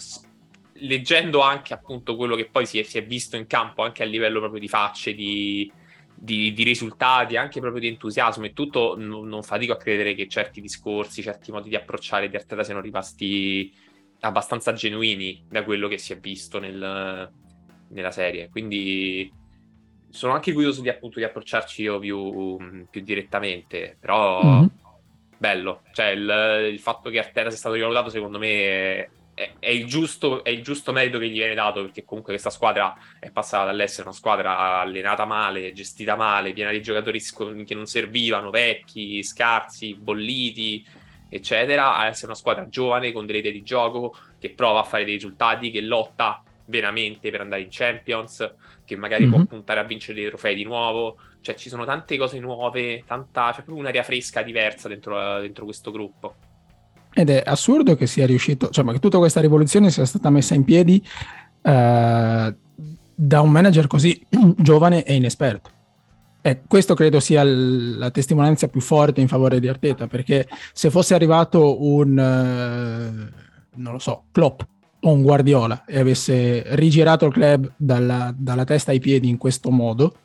leggendo anche appunto quello che poi si è, si è visto in campo anche a livello proprio di facce, di, di, di, risultati, anche proprio di entusiasmo e tutto, non, non, fatico a credere che certi discorsi, certi modi di approcciare di Arteta siano rimasti abbastanza genuini da quello che si è visto nel, nella serie. Quindi sono anche curioso di appunto di approcciarci io più, più direttamente, però mm-hmm. bello. Cioè il, il, fatto che Arteta sia stato rivalutato secondo me è, è, è, il giusto, è, il giusto, merito che gli viene dato perché comunque questa squadra è passata dall'essere una squadra allenata male, gestita male, piena di giocatori che non servivano, vecchi, scarsi, bolliti, eccetera, a essere una squadra giovane con delle idee di gioco che prova a fare dei risultati, che lotta veramente per andare in Champions, che magari mm-hmm. può mhm. puntare a vincere dei trofei di nuovo. Cioè, ci sono tante cose nuove, tanta, c'è proprio un'aria fresca diversa dentro, dentro questo gruppo. Ed è assurdo che sia riuscito, cioè, ma che tutta questa rivoluzione sia stata messa in piedi uh, da un manager così giovane e inesperto. E questo credo sia l- la testimonianza più forte in favore di Arteta, perché se fosse arrivato un, uh, non lo so, Klopp o un Guardiola e avesse rigirato il club dalla, dalla testa ai piedi in questo modo,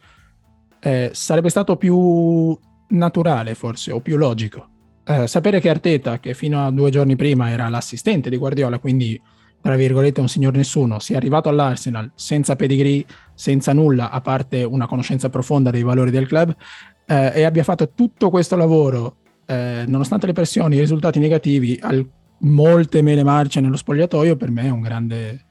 eh, sarebbe stato più naturale forse o più logico. Eh, sapere che Arteta, che fino a due giorni prima era l'assistente di Guardiola, quindi tra virgolette un signor nessuno, sia arrivato all'Arsenal senza pedigree, senza nulla, a parte una conoscenza profonda dei valori del club, eh, e abbia fatto tutto questo lavoro, eh, nonostante le pressioni i risultati negativi, al, molte mele marce nello spogliatoio, per me è un grande...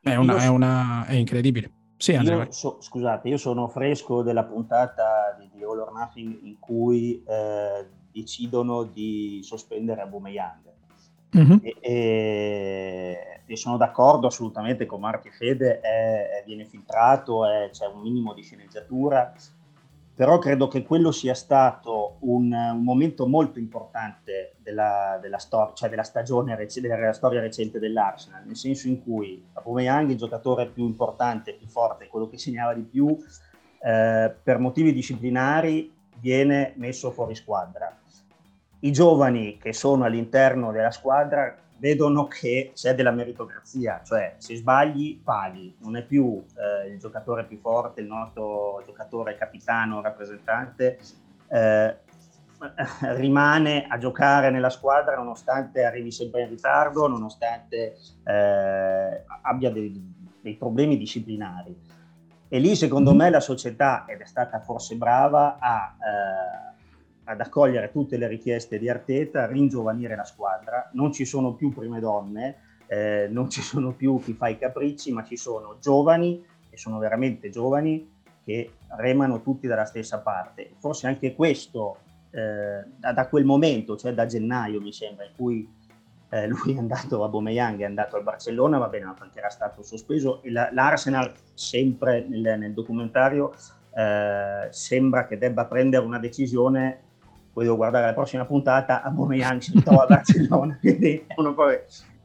È, una, è, una, è incredibile. Sì, io so, scusate, io sono fresco della puntata di, di All or Nothing in cui eh, decidono di sospendere Aubameyang. Mm-hmm. E, e, e, sono d'accordo assolutamente con Marchi Fede, è, è, viene filtrato, è, c'è un minimo di sceneggiatura, però credo che quello sia stato un, un momento molto importante della, della, stor- cioè della stagione, della storia recente dell'Arsenal, nel senso in cui Aubameyang, il giocatore più importante, più forte, quello che segnava di più, eh, per motivi disciplinari viene messo fuori squadra. I giovani che sono all'interno della squadra vedono che c'è della meritocrazia, cioè se sbagli paghi, non è più eh, il giocatore più forte, il nostro giocatore capitano, rappresentante, eh, rimane a giocare nella squadra nonostante arrivi sempre in ritardo, nonostante eh, abbia dei, dei, problemi disciplinari. E lì secondo mm-hmm. me la società, ed è stata forse brava, a ad accogliere tutte le richieste di Arteta, ringiovanire la squadra. Non ci sono più prime donne, eh, non ci sono più chi fa i capricci, ma ci sono giovani, e sono veramente giovani, che remano tutti dalla stessa parte. Forse anche questo, eh, da, da, quel momento, cioè da gennaio mi sembra, in cui eh, lui è andato a Bomeyang, è andato al Barcellona, va bene, ma perché era stato sospeso, e la, l'Arsenal, sempre nel, nel documentario, eh, sembra che debba prendere una decisione poi devo guardare la prossima puntata, a Aubameyang si trova a Barcellona,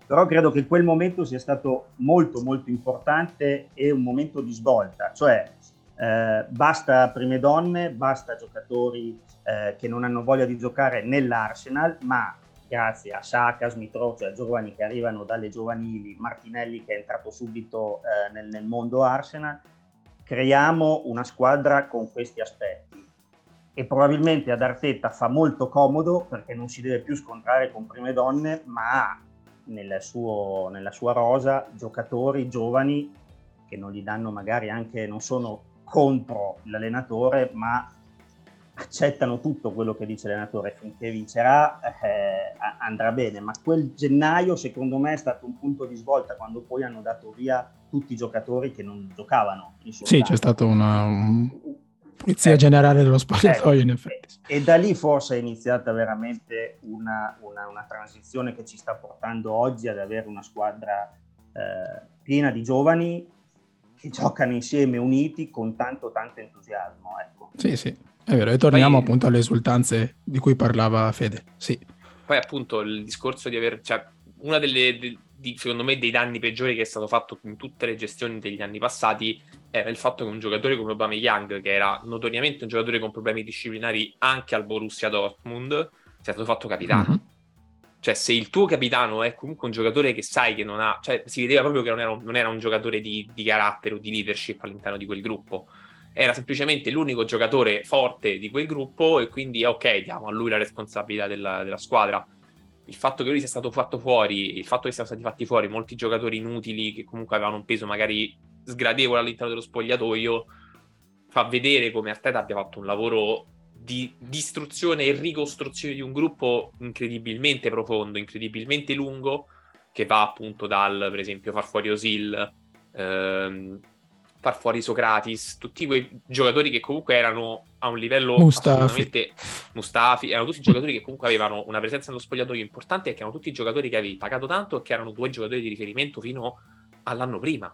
però credo che quel momento sia stato molto molto importante e un momento di svolta, cioè eh, basta prime donne, basta giocatori eh, che non hanno voglia di giocare nell'Arsenal, ma grazie a Saka, Smithrow, cioè giovani che arrivano dalle giovanili, Martinelli che è entrato subito eh, nel, nel mondo Arsenal, creiamo una squadra con questi aspetti e probabilmente ad Arteta fa molto comodo perché non si deve più scontrare con prime donne, ma ha nel suo, nella sua rosa giocatori giovani che non gli danno magari anche, non sono contro l'allenatore, ma accettano tutto quello che dice l'allenatore. Finché vincerà eh, andrà bene. Ma quel gennaio secondo me è stato un punto di svolta quando poi hanno dato via tutti i giocatori che non giocavano sì c'è stato una, un, pulizia eh, generale dello spogliatoio eh, in effetti. E, e, da lì forse è iniziata veramente una, una, una, transizione che ci sta portando oggi ad avere una squadra eh, piena di giovani che giocano insieme uniti con tanto tanto entusiasmo. Ecco. Sì, sì, è vero. E torniamo Poi, appunto alle esultanze di cui parlava Fede. Sì. Poi appunto il discorso di aver... Cioè, una delle... De, di, secondo me dei danni peggiori che è stato fatto in tutte le gestioni degli anni passati era il fatto che un giocatore come Obama Young, che era notoriamente un giocatore con problemi disciplinari anche al Borussia Dortmund, sia stato fatto capitano. Mm-hmm. Cioè, se il tuo capitano è comunque un giocatore che sai che non ha, cioè, si vedeva proprio che non era un, non era un giocatore di, di, carattere o di leadership all'interno di quel gruppo. Era semplicemente l'unico giocatore forte di quel gruppo e quindi, ok, diamo a lui la responsabilità della, della squadra il fatto che lui sia stato fatto fuori, il fatto che siano stati fatti fuori molti giocatori inutili che comunque avevano un peso magari sgradevole all'interno dello spogliatoio, fa vedere come Arteta abbia fatto un lavoro di distruzione e ricostruzione di un gruppo incredibilmente profondo, incredibilmente lungo, che va appunto dal, per esempio, far fuori Osil, ehm, far fuori Socratis, tutti quei giocatori che comunque erano a un livello Mustafi. assolutamente Mustafi, erano tutti giocatori che comunque avevano una presenza nello spogliatoio importante e che erano tutti giocatori che avevi pagato tanto e che erano due giocatori di riferimento fino all'anno prima.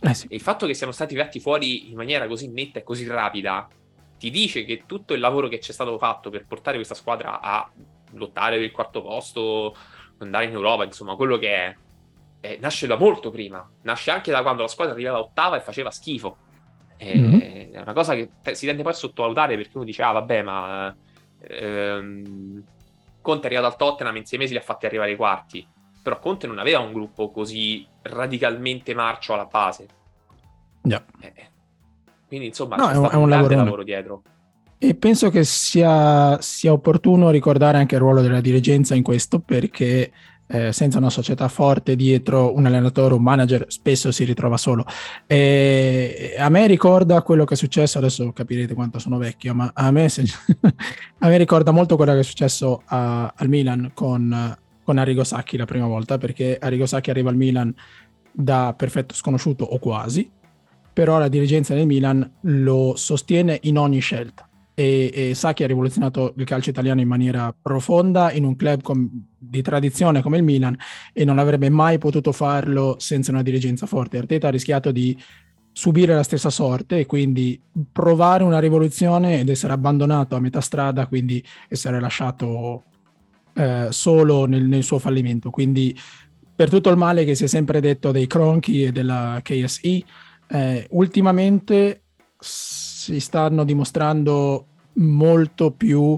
Eh sì. E il fatto che siano stati fatti fuori in maniera così netta e così rapida ti dice che tutto il lavoro che c'è stato fatto per portare questa squadra a lottare per il quarto posto, andare in Europa, insomma, quello che è, è nasce da molto prima. Nasce anche da quando la squadra arrivava ottava e faceva schifo. E- Mhm. È una cosa che si tende poi a sottovalutare perché uno dice, ah vabbè, ma ehm, Conte è arrivato al Tottenham, in sei mesi li ha fatti arrivare ai quarti. Però Conte non aveva un gruppo così radicalmente marcio alla base. Già. Eh, Quindi insomma No, c'è è un- è un lavorone. lavoro dietro. E penso che sia, sia opportuno ricordare anche il ruolo della dirigenza in questo, perché eh, senza una società forte dietro un allenatore, un manager, spesso si ritrova solo. E a me ricorda quello che è successo, adesso capirete quanto sono vecchio, ma a me, se- a me ricorda molto quello che è successo a- al Milan con, con Arrigo Sacchi la prima volta, perché Arrigo Sacchi arriva al Milan da perfetto sconosciuto o quasi, però la dirigenza del Milan lo sostiene in ogni scelta e, e Sacchi ha rivoluzionato il calcio italiano in maniera profonda in un club com- di tradizione come il Milan e non avrebbe mai potuto farlo senza una dirigenza forte. Arteta ha rischiato di subire la stessa sorte e quindi provare una rivoluzione ed essere abbandonato a metà strada, quindi essere lasciato eh, solo nel, nel suo fallimento. Quindi per tutto il male che si è sempre detto dei Cronchi e della KSI, eh, ultimamente si stanno dimostrando molto più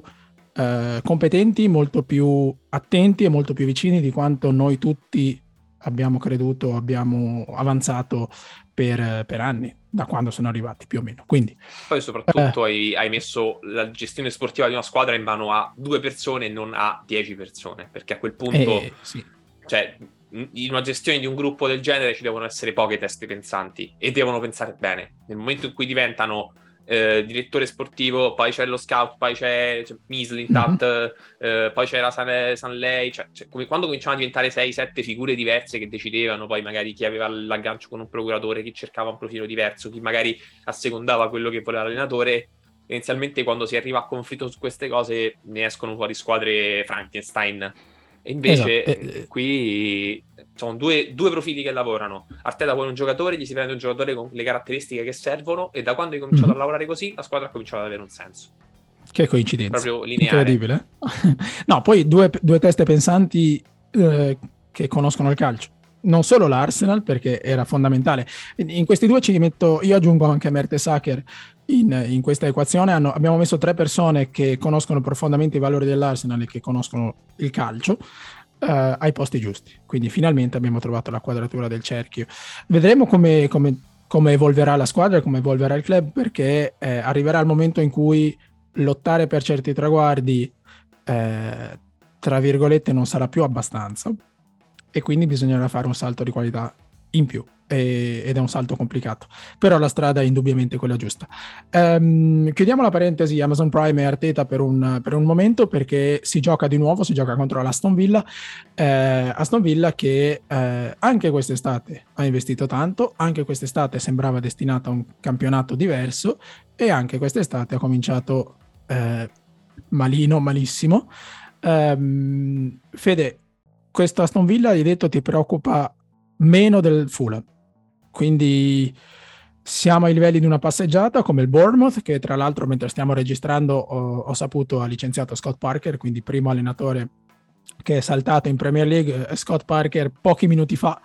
eh, competenti, molto più attenti e molto più vicini di quanto noi tutti abbiamo creduto, abbiamo avanzato per, per anni, da quando sono arrivati più o meno. Quindi, Poi soprattutto hai, hai messo la gestione sportiva di una squadra in mano a due persone e non a dieci persone, perché a quel punto, eh, sì, cioè, in una gestione di un gruppo del genere ci devono essere poche teste pensanti e devono pensare bene. Nel momento in cui diventano eh, direttore sportivo, poi c'è lo scout, poi c'è, c'è Mislintat, eh, poi c'era San, Sanlei, cioè, cioè, come, quando cominciavano a diventare 6-7 figure diverse che decidevano poi magari chi aveva l'aggancio con un procuratore, chi cercava un profilo diverso, chi magari assecondava quello che voleva l'allenatore, inizialmente quando si arriva a conflitto su queste cose ne escono fuori squadre Frankenstein. E invece Esatto, eh, qui sono due, due profili che lavorano. Arteta vuole un giocatore, gli si prende un giocatore con le caratteristiche che servono e da quando hai cominciato Mhm. a lavorare così la squadra ha cominciato ad avere un senso. che coincidenza. Proprio lineare. Incredibile. no, poi due, due teste pensanti eh, che conoscono il calcio. Non solo l'Arsenal, perché era fondamentale. In questi due ci metto, io aggiungo anche Mertesacker in, in questa equazione. Hanno- abbiamo messo tre persone che conoscono profondamente i valori dell'Arsenal e che conoscono il calcio eh, ai posti giusti. Quindi finalmente abbiamo trovato la quadratura del cerchio. Vedremo come, come- come evolverà la squadra come evolverà il club, perché eh, arriverà il momento in cui lottare per certi traguardi, eh, tra virgolette, non sarà più abbastanza e quindi bisognerà fare un salto di qualità in più e- ed è un salto complicato, però la strada è indubbiamente quella giusta. Ehm, chiudiamo la parentesi Amazon Prime e Arteta per un, per un momento perché si gioca di nuovo, si gioca contro l'Aston Villa, eh, Aston Villa che eh, anche quest'estate ha investito tanto, anche quest'estate sembrava destinata a un campionato diverso e anche quest'estate ha cominciato eh, malino, malissimo. Ehm, Fede, questo Aston Villa, hai detto, ti preoccupa meno del Fulham. Quindi siamo ai livelli di una passeggiata come il Bournemouth, che tra l'altro mentre stiamo registrando ho, ho saputo ha licenziato Scott Parker, quindi primo allenatore che è saltato in Premier League. Eh, Scott Parker pochi minuti fa.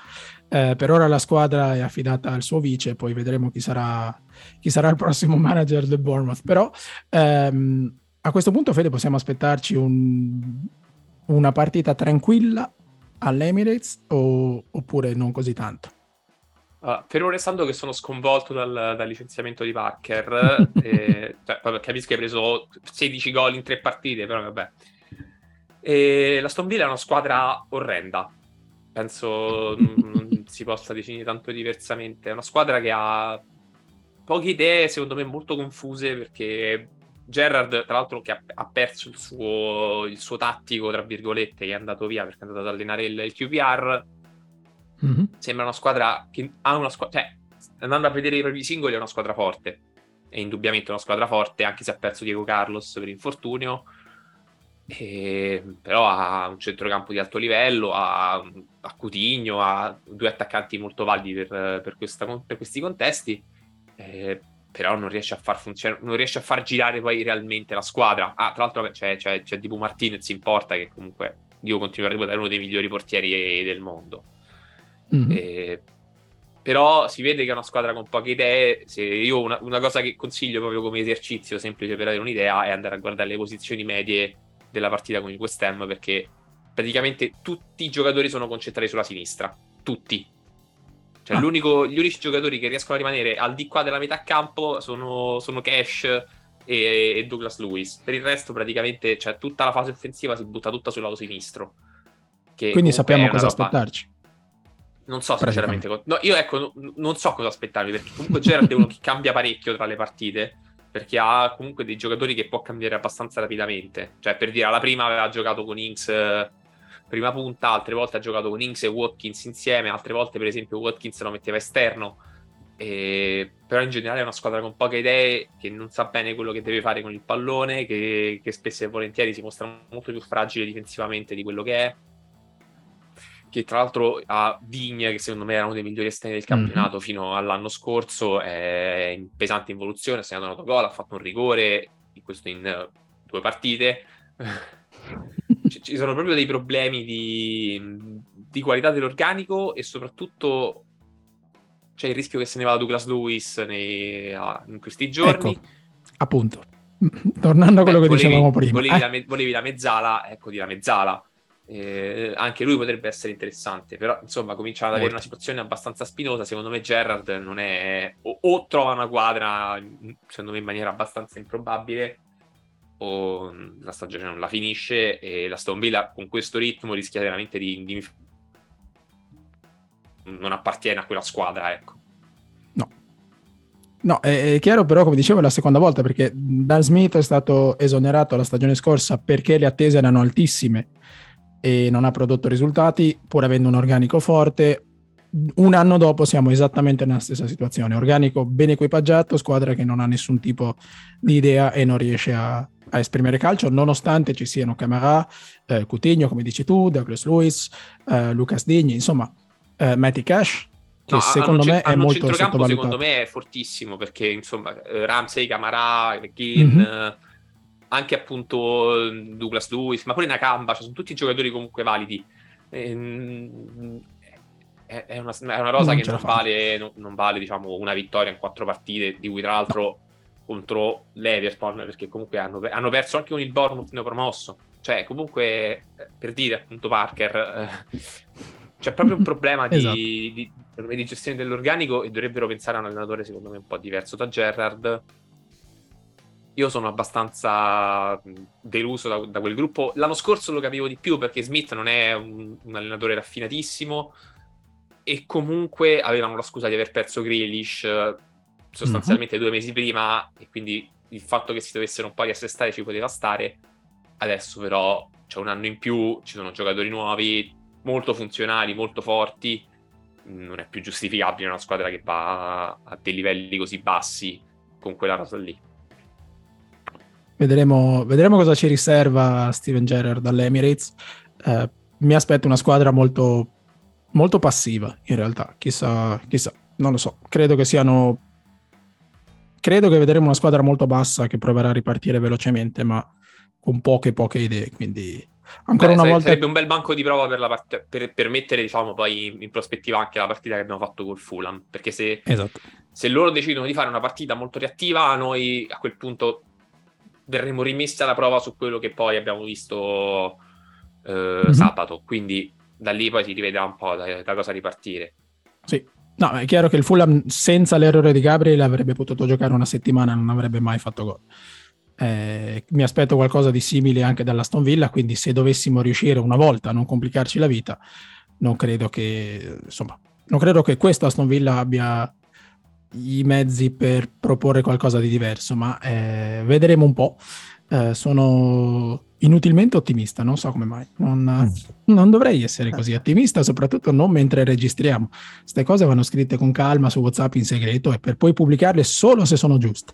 Eh, per ora la squadra è affidata al suo vice, poi vedremo chi sarà, chi sarà il prossimo manager del Bournemouth. Però ehm, a questo punto, Fede, possiamo aspettarci un- una partita tranquilla all'Emirates o- oppure non così tanto? Uh, fermo restando che sono sconvolto dal, dal licenziamento di Parker, eh, cioè, capisco che hai preso 16 gol in tre partite, però vabbè. E la Aston Villa è una squadra orrenda, penso non si possa definire tanto diversamente. È una squadra che ha poche idee, secondo me molto confuse, perché Gerrard, tra l'altro, che ha, ha perso il suo, il suo, tattico, tra virgolette, che è andato via perché è andato ad allenare il, il QPR. Mm-hmm. Sembra una squadra che ha una squadra, cioè, andando a vedere i propri singoli, è una squadra forte. È indubbiamente una squadra forte, anche se ha perso Diego Carlos per infortunio. E, però ha un centrocampo di alto livello, ha, ha Coutinho, ha due attaccanti molto validi per, per, questa, per questi contesti. Eh, però non riesce a far funzionare, non riesce a far girare poi realmente la squadra. Ah, tra l'altro c'è, c'è, c'è Dibu Martinez in porta che comunque io continuo a riputare uno dei migliori portieri del mondo. Mm-hmm. E, però si vede che è una squadra con poche idee. Se io una, una, cosa che consiglio proprio come esercizio semplice per avere un'idea è andare a guardare le posizioni medie della partita con il West Ham perché praticamente tutti i giocatori sono concentrati sulla sinistra. Tutti cioè, ah. gli unici giocatori che riescono a rimanere al di qua della metà campo sono, sono Cash e, e, Douglas Lewis. Per il resto, praticamente, cioè, tutta la fase offensiva si butta tutta sul lato sinistro. Quindi sappiamo cosa roba... aspettarci. Non so sinceramente. No, io ecco, no, non so cosa aspettarmi perché comunque Gerard è uno che cambia parecchio tra le partite. Perché ha comunque dei giocatori che può cambiare abbastanza rapidamente. Cioè, per dire, alla prima aveva giocato con Inks prima punta, altre volte ha giocato con Inks e Watkins insieme, altre volte per esempio Watkins lo metteva esterno. E... però in generale è una squadra con poche idee che non sa bene quello che deve fare con il pallone, che, che spesso e volentieri si mostra molto più fragile difensivamente di quello che è. Che tra l'altro ha Digne, che secondo me era uno dei migliori esterni del mm-hmm. campionato mm-hmm. fino all'anno scorso, è in pesante involuzione, ha segnato un autogol, ha fatto un rigore, questo in uh, due partite. C- ci sono proprio dei problemi di, di qualità dell'organico e soprattutto c'è il rischio che se ne vada Douglas Lewis nei, in questi giorni. Ecco, appunto, tornando a quello Beh, che volevi, dicevamo prima. Volevi, eh? la, me- volevi, la, mezzala, ecco di la mezzala. Eh, anche lui potrebbe essere interessante, però insomma comincia ad avere Molto. una situazione abbastanza spinosa. Secondo me Gerrard non è o, o trova una quadra, secondo me in maniera abbastanza improbabile, o la stagione non la finisce e la Stone Villa con questo ritmo rischia veramente di, di non appartiene a quella squadra, ecco. No. No, è, chiaro però, come dicevo, è la seconda volta perché Dan Smith è stato esonerato la stagione scorsa perché le attese erano altissime e non ha prodotto risultati, pur avendo un organico forte. Un anno dopo siamo esattamente nella stessa situazione, organico ben equipaggiato, squadra che non ha nessun tipo di idea e non riesce a, a esprimere calcio, nonostante ci siano Camara, eh, Coutinho, come dici tu, Douglas Lewis, eh, Lucas Digni, insomma, eh, Matty Cash, che no, secondo me è molto sottovalutato. secondo me è fortissimo, perché insomma, eh, Ramsey, Camara, McGinn, mm-hmm. anche appunto Douglas Lewis, ma pure Nakamba, cioè sono tutti giocatori comunque validi. Ehm, è una, è una rosa non che non vale, non, non vale diciamo, una vittoria in quattro partite, di cui tra l'altro contro l'Everton, perché comunque hanno, hanno perso anche con il Bournemouth neopromosso. Cioè, comunque, eh, per dire appunto Parker, eh, c'è proprio un problema di, esatto. di, di, di, gestione dell'organico e dovrebbero pensare a un allenatore secondo me un po' diverso da Gerrard. Io sono abbastanza deluso da, da, quel gruppo. L'anno scorso lo capivo di più perché Smith non è un, un allenatore raffinatissimo e comunque avevano la scusa di aver perso Grealish sostanzialmente mm-hmm. due mesi prima e quindi il fatto che si dovessero un po' riassestare ci poteva stare. Adesso però c'è un anno in più, ci sono giocatori nuovi, molto funzionali, molto forti. Non è più giustificabile una squadra che va a dei livelli così bassi con quella rosa lì. Vedremo, vedremo cosa ci riserva Steven Gerrard dall'Emirates. Eh, mi aspetto una squadra molto, molto passiva, in realtà. Chissà, chissà, non lo so. Credo che siano credo che vedremo una squadra molto bassa che proverà a ripartire velocemente, ma con poche poche idee. Quindi ancora Beh, una volta sarebbe un bel banco di prova per, la part- per, per mettere diciamo poi in prospettiva anche la partita che abbiamo fatto col Fulham perché se, esatto. se loro decidono di fare una partita molto reattiva noi a quel punto verremo rimessi alla prova su quello che poi abbiamo visto eh, mm-hmm. sabato quindi da lì poi si rivedrà un po' da, da cosa ripartire sì No, è chiaro che il Fulham senza l'errore di Gabriel avrebbe potuto giocare una settimana e non avrebbe mai fatto gol. Eh, mi aspetto qualcosa di simile anche dall'Aston Villa, quindi se dovessimo riuscire una volta a non complicarci la vita, non credo che, insomma, non credo che questo Aston Villa abbia i mezzi per proporre qualcosa di diverso, ma eh, vedremo un po'. Eh, sono inutilmente ottimista, non so come mai. Non, non, dovrei essere così ottimista, soprattutto non mentre registriamo. Queste cose vanno scritte con calma su WhatsApp in segreto e per poi pubblicarle solo se sono giuste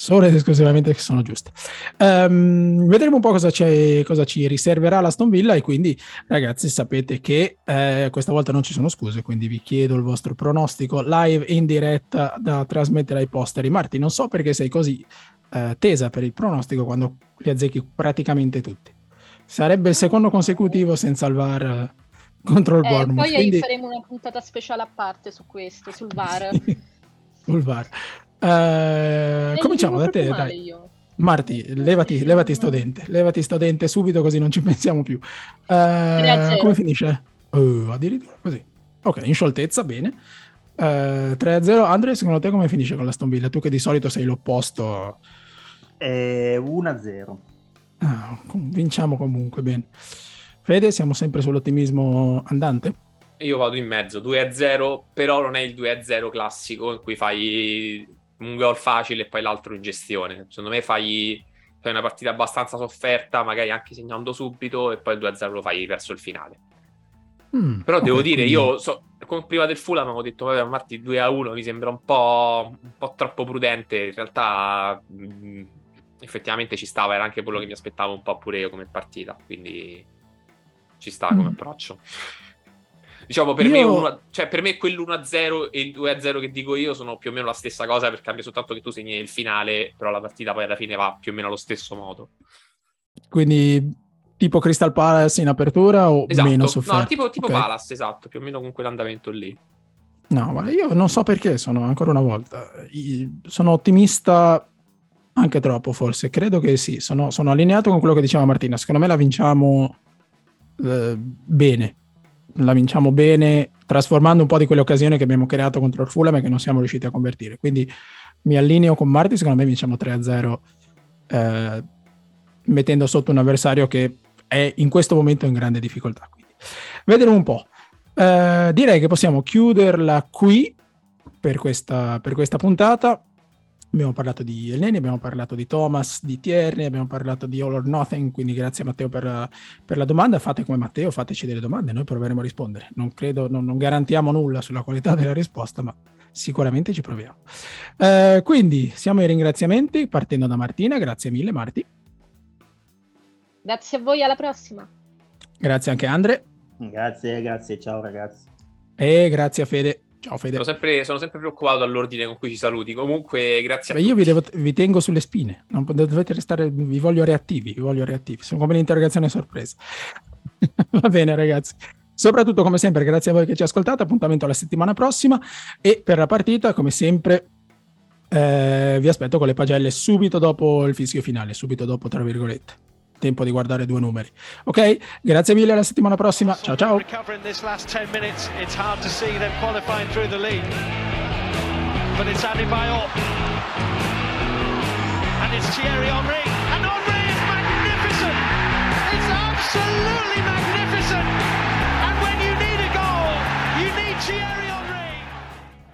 solo ed esclusivamente che sono giuste. Um, vedremo un po' cosa, cosa, ci riserverà la Villa e quindi ragazzi sapete che eh, questa volta non ci sono scuse, quindi vi chiedo il vostro pronostico live in diretta da trasmettere ai posteri. Marti, non so perché sei così eh, tesa per il pronostico quando li azzecchi praticamente tutti. Sarebbe il secondo consecutivo senza il VAR eh, contro il eh, Bournemouth. Poi quindi... faremo una puntata speciale a parte su questo, sul VAR. sul VAR. Eh, cominciamo da te, dai. Io. Marti, levati, levati sto dente, levati sto dente subito così non ci pensiamo più. Eh, come finisce? Uh, addirittura così. Ok, in scioltezza, bene. Uh, 3-0. Andre, secondo te come finisce con la Stonvilla? Tu che di solito sei l'opposto. Eh, 1-0. Ah, vinciamo comunque, bene. Fede, siamo sempre sull'ottimismo andante? Io vado in mezzo, 2-0, però non è il 2-0 classico in cui fai un gol facile e poi l'altro in gestione. Secondo me fai, fai una partita abbastanza sofferta, magari anche segnando subito, e poi il 2-0 lo fai verso il finale. Mm, Però devo dire, quindi... io so, prima del Fulham avevo detto, vabbè, Marti 2-1 mi sembra un po', un po', troppo prudente. In realtà, mh, mm, effettivamente ci stava, era anche quello che mi aspettavo un po' pure io come partita, quindi ci sta come mm. approccio. Diciamo, per, io... me uno, cioè, per me quell'1-0 e il 2-0 che dico io sono più o meno la stessa cosa, per cambia soltanto che tu segni il finale, però la partita poi alla fine va più o meno allo stesso modo. Quindi tipo Crystal Palace in apertura o esatto. meno sofferto? No, tipo, tipo okay. Palace, esatto, più o meno con quell'andamento lì. No, ma io non so perché sono ancora una volta. Sono ottimista anche troppo, forse. Credo che sì, sono, sono allineato con quello che diceva Martina. Secondo me la vinciamo eh, bene la vinciamo bene, trasformando un po' di quelle occasioni che abbiamo creato contro il Fulham e che non siamo riusciti a convertire. Quindi mi allineo con Marti, secondo me vinciamo 3-0, eh, mettendo sotto un avversario che è in questo momento in grande difficoltà. Quindi, vedremo un po'. Eh, direi che possiamo chiuderla qui per questa, per questa puntata. Abbiamo parlato di Elneni, abbiamo parlato di Thomas, di Thierry, abbiamo parlato di All or Nothing, quindi grazie Matteo per, per, la domanda. Fate come Matteo, fateci delle domande, noi proveremo a rispondere. Non credo, non, non garantiamo nulla sulla qualità della risposta, ma sicuramente ci proviamo. Eh, quindi siamo ai ringraziamenti, partendo da Martina, grazie mille Marti. Grazie a voi, alla prossima. Grazie anche Andre. Grazie, grazie, ciao ragazzi. E grazie a Fede. Ciao Fede. Sono sempre, sono sempre preoccupato dall'ordine con cui ci saluti. Comunque, grazie Beh, a Io vi, devo, vi, tengo sulle spine, non dovete restare, vi voglio reattivi, vi voglio reattivi. Sono come l'interrogazione sorpresa. Va bene, ragazzi. Soprattutto, come sempre, grazie a voi che ci ascoltate. Appuntamento la settimana prossima. E per la partita, come sempre, eh, vi aspetto con le pagelle subito dopo il fischio finale, subito dopo, tra virgolette tempo di guardare due numeri. Ok, grazie mille, alla settimana prossima. Ciao ciao. Absolutely magnificent.